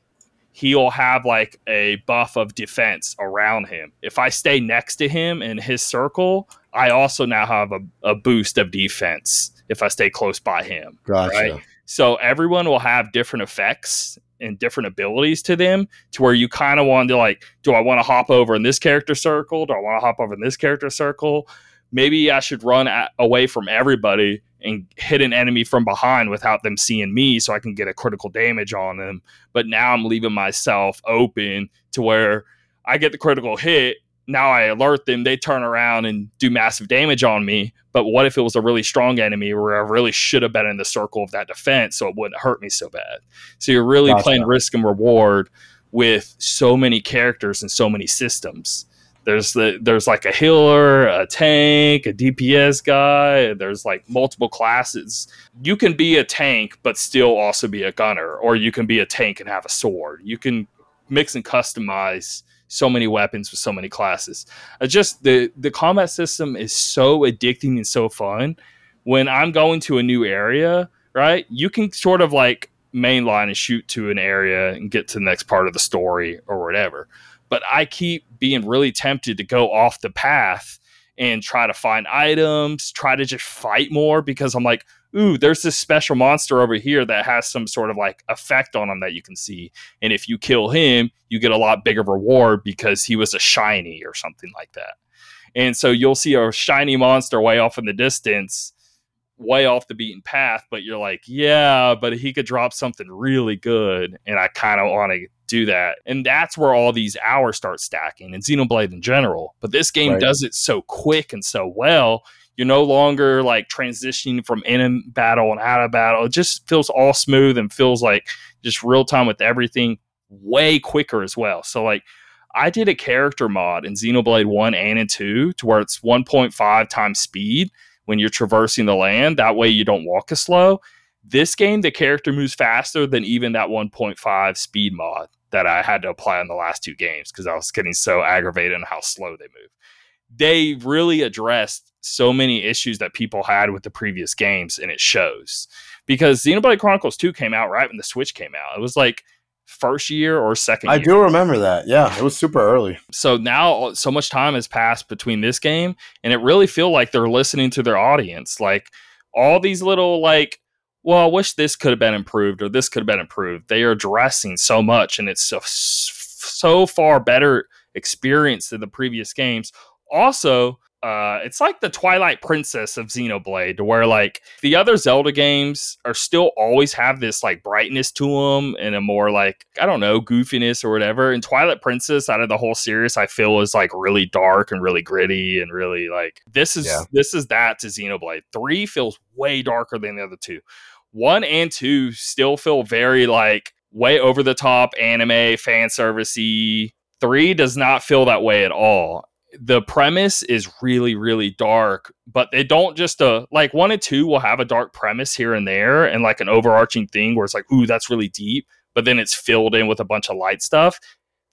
he'll have like a buff of defense around him. If I stay next to him in his circle, I also now have a, a boost of defense if I stay close by him. Gotcha. Right? So everyone will have different effects and different abilities to them to where you kind of want to like, do I want to hop over in this character circle? Do I want to hop over in this character circle? Maybe I should run at, away from everybody and hit an enemy from behind without them seeing me so I can get a critical damage on them. But now I'm leaving myself open to where I get the critical hit now I alert them, they turn around and do massive damage on me. But what if it was a really strong enemy where I really should have been in the circle of that defense so it wouldn't hurt me so bad? So you're really gotcha. playing risk and reward with so many characters and so many systems. There's the there's like a healer, a tank, a DPS guy. There's like multiple classes. You can be a tank but still also be a gunner, or you can be a tank and have a sword. You can mix and customize so many weapons with so many classes. Just the the combat system is so addicting and so fun. When I'm going to a new area, right, you can sort of like mainline and shoot to an area and get to the next part of the story or whatever. But I keep being really tempted to go off the path and try to find items, try to just fight more because I'm like, ooh, there's this special monster over here that has some sort of like effect on him that you can see. And if you kill him, you get a lot bigger reward because he was a shiny or something like that. And so you'll see a shiny monster way off in the distance, way off the beaten path, but you're like, yeah, but he could drop something really good. And I kind of want to do that. And that's where all these hours start stacking and Xenoblade in general. But this game right. does it so quick and so well you're no longer like transitioning from in battle and out of battle. It just feels all smooth and feels like just real time with everything way quicker as well. So like I did a character mod in Xenoblade 1 and in 2 to where it's 1.5 times speed when you're traversing the land. That way you don't walk as slow. This game, the character moves faster than even that 1.5 speed mod that I had to apply on the last two games because I was getting so aggravated on how slow they move they really addressed so many issues that people had with the previous games, and it shows. Because Xenoblade Chronicles 2 came out right when the Switch came out. It was like first year or second I year. do remember that. Yeah, it was super early. So now so much time has passed between this game and it really feel like they're listening to their audience. Like all these little like well, I wish this could have been improved or this could have been improved. They are addressing so much and it's so, so far better experience than the previous games. Also, uh, it's like the Twilight Princess of Xenoblade, where like the other Zelda games are still always have this like brightness to them and a more like I don't know goofiness or whatever. And Twilight Princess, out of the whole series, I feel is like really dark and really gritty and really like this is yeah. this is that to Xenoblade. Three feels way darker than the other two. One and two still feel very like way over the top anime fan servicey. Three does not feel that way at all. The premise is really really dark but they don't just uh like one and two will have a dark premise here and there and like an overarching thing where it's like ooh that's really deep but then it's filled in with a bunch of light stuff.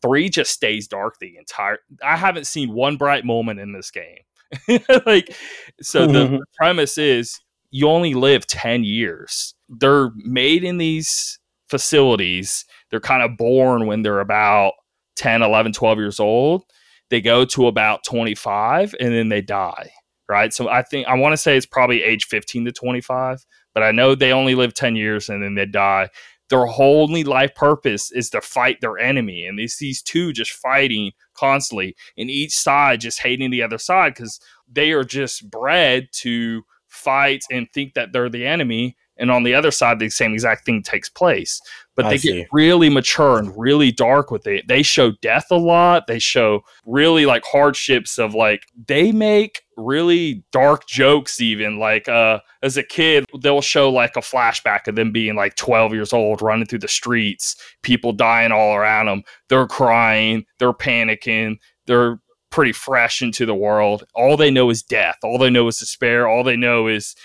Three just stays dark the entire i haven't seen one bright moment in this game. Like so the premise is you only live 10 years. They're made in these facilities. They're kind of born when they're about 10 11 12 years old. They go to about 25 and then they die right? So i think i want to say it's probably age 15 to 25 but i know they only live 10 years and then they die. Their whole only life purpose is to fight their enemy and these these two just fighting constantly and each side just hating the other side because they are just bred to fight and think that they're the enemy and on the other side the same exact thing takes place. But I they see. get really mature and really dark with it. They show death a lot. They show really like hardships of like they make really dark jokes even like uh as a kid they'll show like a flashback of them being like 12 years old running through the streets people dying all around them they're crying they're panicking they're pretty fresh into the world all they know is death all they know is despair all they know is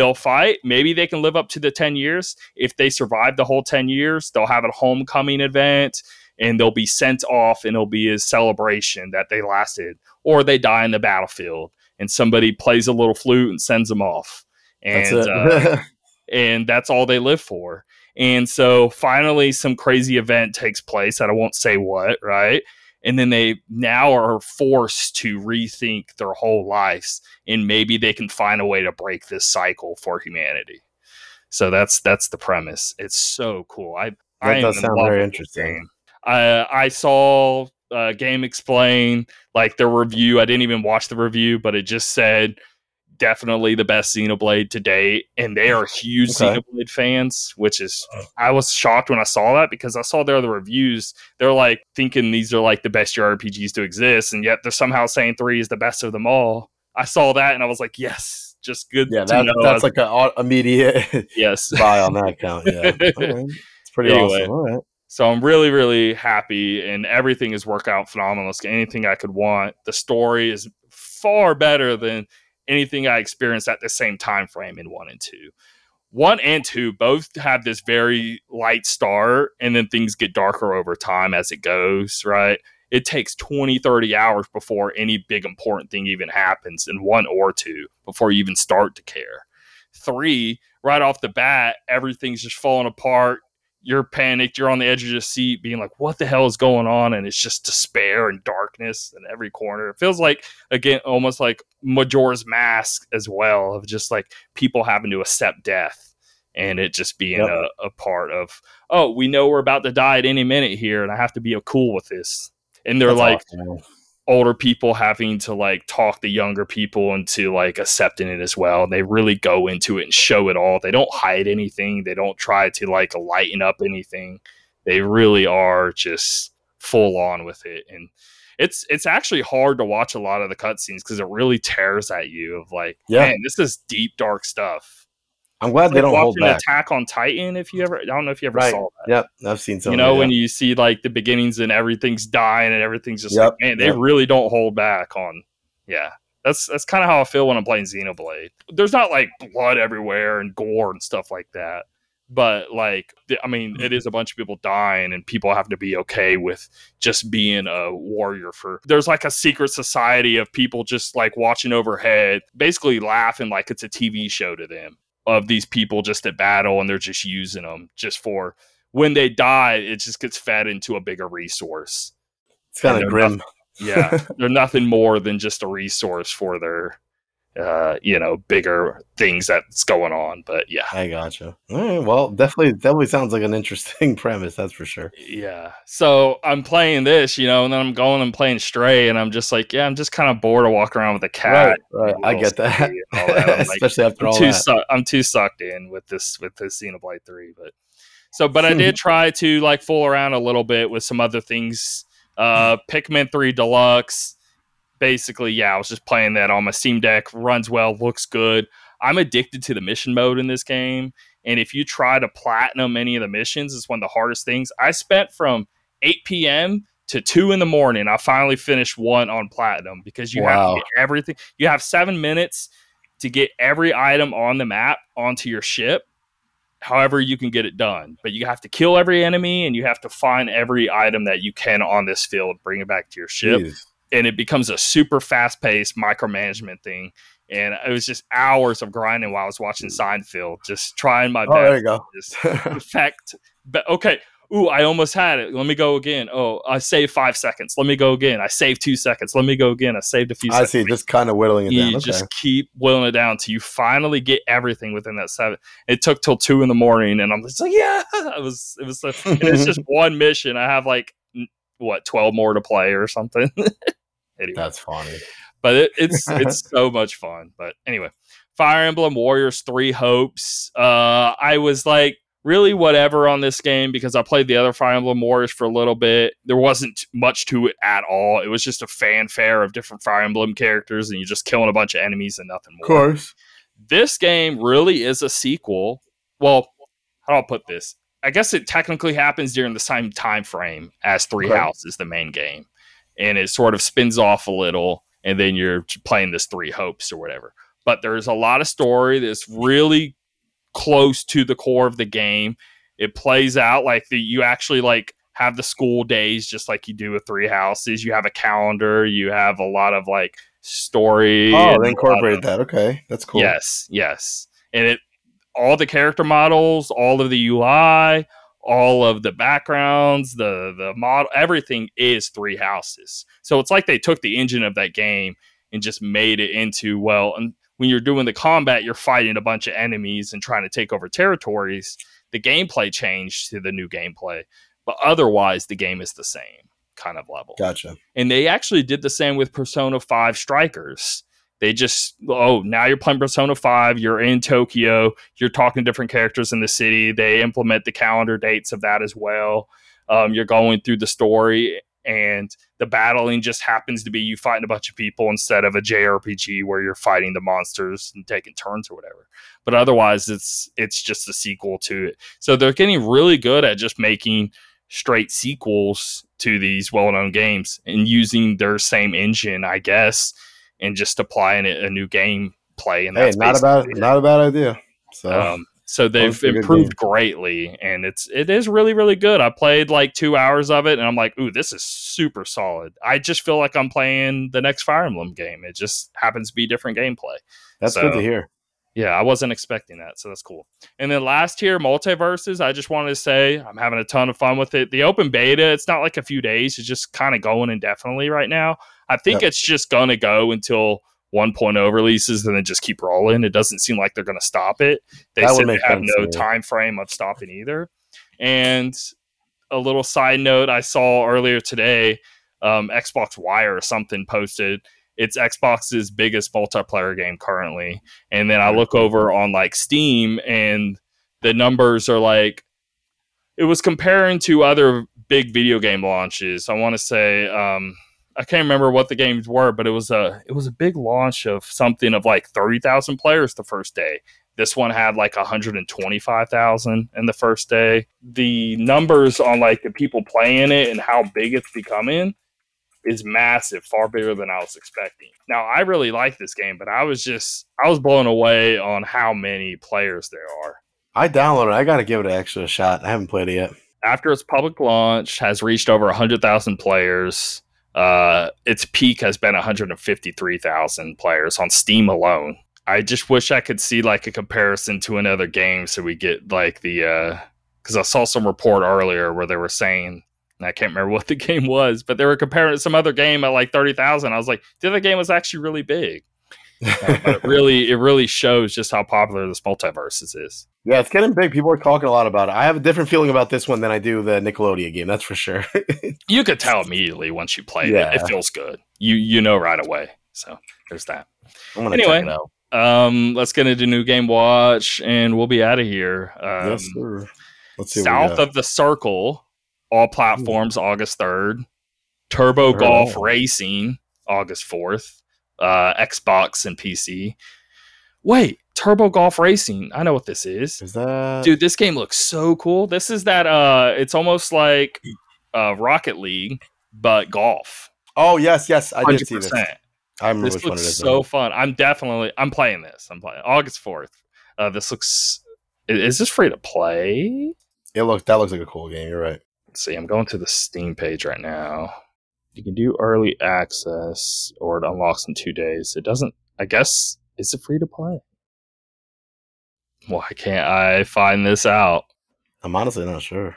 they'll fight. Maybe they can live up to the 10 years. If they survive the whole 10 years, they'll have a homecoming event and they'll be sent off and it'll be a celebration that they lasted. Or they die in the battlefield and somebody plays a little flute and sends them off. And, that's uh, and that's all they live for. And so finally, some crazy event takes place that I won't say what, right? And then they now are forced to rethink their whole lives and maybe they can find a way to break this cycle for humanity. So that's that's the premise. It's so cool. I that I does sound very interesting. uh, i saw uh, GameXplain like the review. I didn't even watch the review but it just said definitely the best Xenoblade to date, and they are huge okay. Xenoblade fans. Which is, oh. I was shocked when I saw that because I saw their other reviews. They're like thinking these are like the best RPGs to exist, and yet they're somehow saying three is the best of them all. I saw that and I was like, yes, just good. Yeah, that, that's like an immediate yes buy on that account. Yeah, it's pretty anyway, awesome. All right. So I'm really, really happy, and everything has worked out phenomenal. It's anything I could want. The story is far better than anything I experienced at the same time frame in one and two. One and two both have this very light start, and then things get darker over time as it goes, right? It takes 20, 30 hours before any big important thing even happens in one or two before you even start to care. Three, right off the bat, everything's just falling apart you're panicked, you're on the edge of your seat, being like, what the hell is going on? And it's just despair and darkness in every corner. It feels like, again, almost like Majora's Mask as well, of just like people having to accept death and it just being yep. a, a, part of, oh, we know we're about to die at any minute here and I have to be cool with this. And they're That's like, awesome older people having to like talk the younger people into like accepting it as well. And they really go into it and show it all. They don't hide anything. They don't try to like lighten up anything. They really are just full on with it. And it's it's actually hard to watch a lot of the cutscenes because it really tears at you of like, yeah, man, this is deep dark stuff. I'm glad they don't hold back. Attack on Titan. If you ever, I don't know if you ever right. saw that. Yep, I've seen some. You know, when you see like the beginnings and everything's dying and everything's just yep. like, man, they yep. really don't hold back on. Yeah, that's that's kind of how I feel when I'm playing Xenoblade. There's not like blood everywhere and gore and stuff like that, but like I mean, it is a bunch of people dying, and people have to be okay with just being a warrior. For there's like a secret society of people just like watching overhead, basically laughing like it's a TV show to them of these people just at battle, and they're just using them just for when they die, it just gets fed into a bigger resource. It's kind of grim. Nothing, yeah, they're nothing more than just a resource for their uh, you know, bigger things that's going on. But yeah, I gotcha. All right, well, definitely, definitely sounds like an interesting premise. That's for sure. Yeah. So I'm playing this, you know, and then I'm going and playing Stray, and I'm just like, yeah, I'm just kind of bored of walking around with a cat. Right, right. I get that, that. especially like, after I'm all too that. Su- I'm too sucked in with this with this Xenoblade Three, but so, but I did try to like fool around a little bit with some other things. Uh, Pikmin Three Deluxe basically, yeah, I was just playing that on my Steam Deck. Runs well, looks good. I'm addicted to the mission mode in this game. And if you try to platinum any of the missions, it's one of the hardest things. I spent from 8 p.m. to 2 in the morning. I finally finished one on platinum because you wow. have to get everything. You have seven minutes to get every item on the map onto your ship. However, you can get it done, but you have to kill every enemy and you have to find every item that you can on this field, bring it back to your ship. Jeez and it becomes a super fast paced micromanagement thing. And it was just hours of grinding while I was watching Seinfeld, just trying my oh, best. There you go. Just perfect. But okay. Ooh, I almost had it. Let me go again. Oh, I saved five seconds. Let me go again. I saved two seconds. Let me go again. I saved a few I seconds. see. Just kind of whittling it you down. Okay. just keep whittling it down till you finally get everything within that seven. It took till two in the morning, and I'm just like, yeah, it was, it was, it's just one mission. I have like, what, 12 more to play or something. Anyway. That's funny. But it, it's it's so much fun. But anyway, Fire Emblem Warriors Three Hopes. Uh, I was like really whatever on this game because I played the other Fire Emblem Warriors for a little bit. There wasn't much to it at all. It was just a fanfare of different Fire Emblem characters, and you're just killing a bunch of enemies and nothing more. Of course. This game really is a sequel. Well, how do I put this? I guess it technically happens during the same time frame as Three okay. Houses, the main game and it sort of spins off a little, and then you're playing this Three Hopes or whatever. But there's a lot of story that's really close to the core of the game. It plays out like the you actually like have the school days just like you do with Three Houses. You have a calendar. You have a lot of like story. Oh, they incorporated that. Okay, that's cool. Yes, yes, and it all the character models, all of the UI, all of the backgrounds, the the model, everything is three houses. So it's like they took the engine of that game and just made it into well. And when you're doing the combat, you're fighting a bunch of enemies and trying to take over territories. The gameplay changed to the new gameplay, but otherwise the game is the same kind of level. Gotcha. And they actually did the same with Persona Five Strikers they just oh now you're playing persona 5 you're in tokyo you're talking to different characters in the city. They implement the calendar dates of that as well. Um, you're going through the story and the battling just happens to be you fighting a bunch of people instead of a jrpg where you're fighting the monsters and taking turns or whatever. But otherwise it's it's just a sequel to it. So they're getting really good at just making straight sequels to these well-known games and using their same engine i guess and just applying it a new game play. And hey, not about it. not a bad idea. So. Um, so they've improved greatly, and it's it is really really good. I played like two hours of it, and I'm like, ooh, this is super solid. I just feel like I'm playing the next Fire Emblem game. It just happens to be different gameplay. That's so, good to hear. Yeah, I wasn't expecting that, so that's cool. And then last tier, MultiVersus. I just wanted to say I'm having a ton of fun with it. The open beta, it's not like a few days; it's just kind of going indefinitely right now. I think yep. it's just gonna go until 1.0 releases and then just keep rolling. It doesn't seem like they're going to stop it. They that said they have no time frame of stopping either. And a little side note I saw earlier today, um, Xbox Wire or something posted it's Xbox's biggest multiplayer game currently. And then I look over on like Steam and the numbers are like it was comparing to other big video game launches. I want to say um, I can't remember what the games were, but it was a it was a big launch of something of like thirty thousand players the first day. This one had like 125,000 in the first day. The numbers on like the people playing it and how big it's becoming is massive, far bigger than I was expecting. Now, I really like this game, but I was just I was blown away on how many players there are. I downloaded. it. I gotta give it an extra shot. I haven't played it yet. After its public launch, has reached over 100,000 players. Uh, its peak has been 153,000 players on Steam alone. I just wish I could see like a comparison to another game so we get like the because I saw some report earlier where they were saying and I can't remember what the game was, but they were comparing it to some other game at like thirty thousand. I was like, the other game was actually really big. Uh, but it really, it really shows just how popular this MultiVersus is. Yeah, it's getting big. People are talking a lot about it. I have a different feeling about this one than I do the Nickelodeon game. That's for sure. You could tell immediately once you play Yeah. it. It feels good. You you know right away. So there's that. I'm gonna Anyway. check it out. Um, let's get into new game watch, and we'll be out of here. Um, yes, sir. Let's see. South of the Circle, all platforms, August 3rd. Turbo Golf on. Racing, August 4th. Uh, Xbox and PC. Wait, Turbo Golf Racing. I know what this is. is that Dude, this game looks so cool. This is that uh it's almost like uh Rocket League, but golf. Oh yes, yes, I did see this. I remember This which one it looks so fun. I'm definitely I'm playing this. I'm playing August 4th. Uh this looks is this free to play? It looked that looks like a cool game. You're right. Let's see, I'm going to the Steam page right now. You can do early access or it unlocks in two days. It doesn't, I guess, is it free to play? Why can't I find this out? I'm honestly not sure.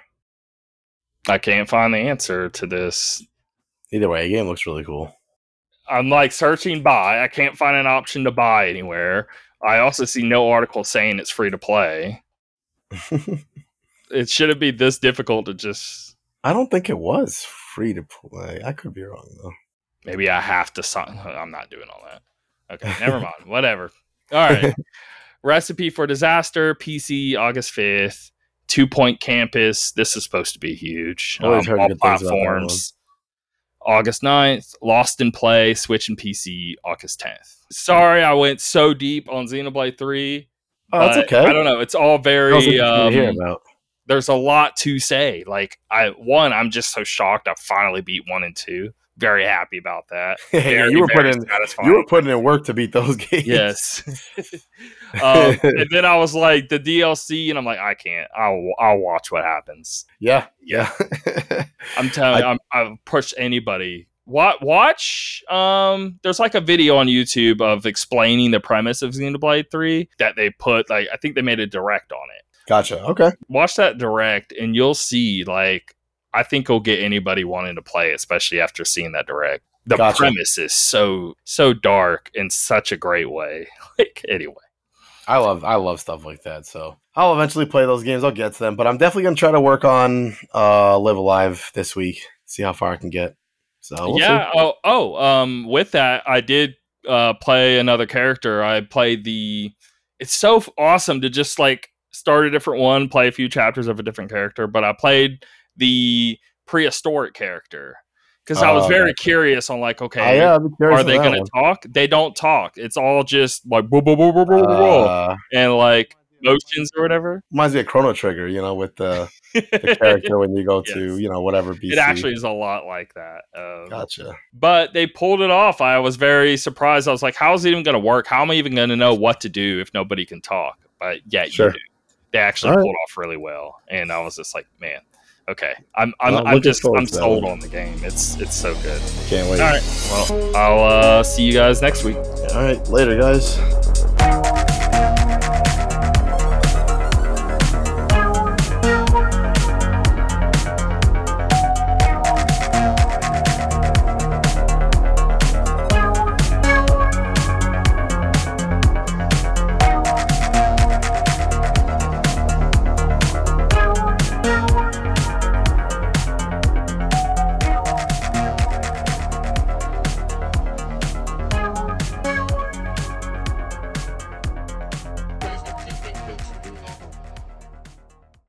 I can't find the answer to this. Either way, the game looks really cool. I'm like searching buy. I can't find an option to buy anywhere. I also see no article saying it's free to play. It shouldn't be this difficult to just. I don't think it was free to play. I could be wrong though. Maybe I have to sign. I'm not doing all that. Okay, never mind. Whatever. All right. Recipe for Disaster, PC, August 5th. Two Point Campus. This is supposed to be huge. Um, heard all good things about that platforms. August 9th. Lost in Play, Switch and PC, August 10th. Sorry, I went so deep on Xenoblade 3. Oh, that's okay. I don't know. It's all very. to hear Um, about. There's a lot to say. Like, I one, I'm just so shocked I finally beat one and two. Very happy about that. Yeah, you were putting satisfying. you were putting in work to beat those games. Yes. um, and then I was like the DLC, and I'm like, I can't. I'll I'll watch what happens. Yeah. Yeah. I'm telling you, I'm, I've pushed anybody. What watch? Um, there's like a video on YouTube of explaining the premise of Xenoblade Three that they put. Like, I think they made a direct on it. Gotcha. Okay. Watch that direct, and you'll see. Like, I think it'll get anybody wanting to play, especially after seeing that direct. The Gotcha. premise is so so dark in such a great way. Like, anyway. I love I love stuff like that. So I'll eventually play those games. I'll get to them, but I'm definitely gonna try to work on uh Live A Live this week. See how far I can get. So we'll yeah. see. Oh, oh. Um. With that, I did uh play another character. I played the. It's so awesome to just like start a different one, play a few chapters of a different character. But I played the prehistoric character because I was Oh, very curious on like, okay, Oh, yeah, I'd be curious are they going to talk? They don't talk. It's all just like Uh, and like motions or whatever. reminds me of Chrono Trigger, you know, with the, the character when you go to, you know, whatever BC. it actually is a lot like that. Um, Gotcha. but they pulled it off. I was very surprised. I was like, "How is it even going to work? How am I even going to know what to do if nobody can talk?" But yeah, Sure. you do. They actually All right. pulled off really well, and I was just like, "Man, okay, I'm I'm, Well, I'm just I'm sold on the game. It's it's so good." Can't wait. All right, well, I'll uh, see you guys next week. All right. Later, guys.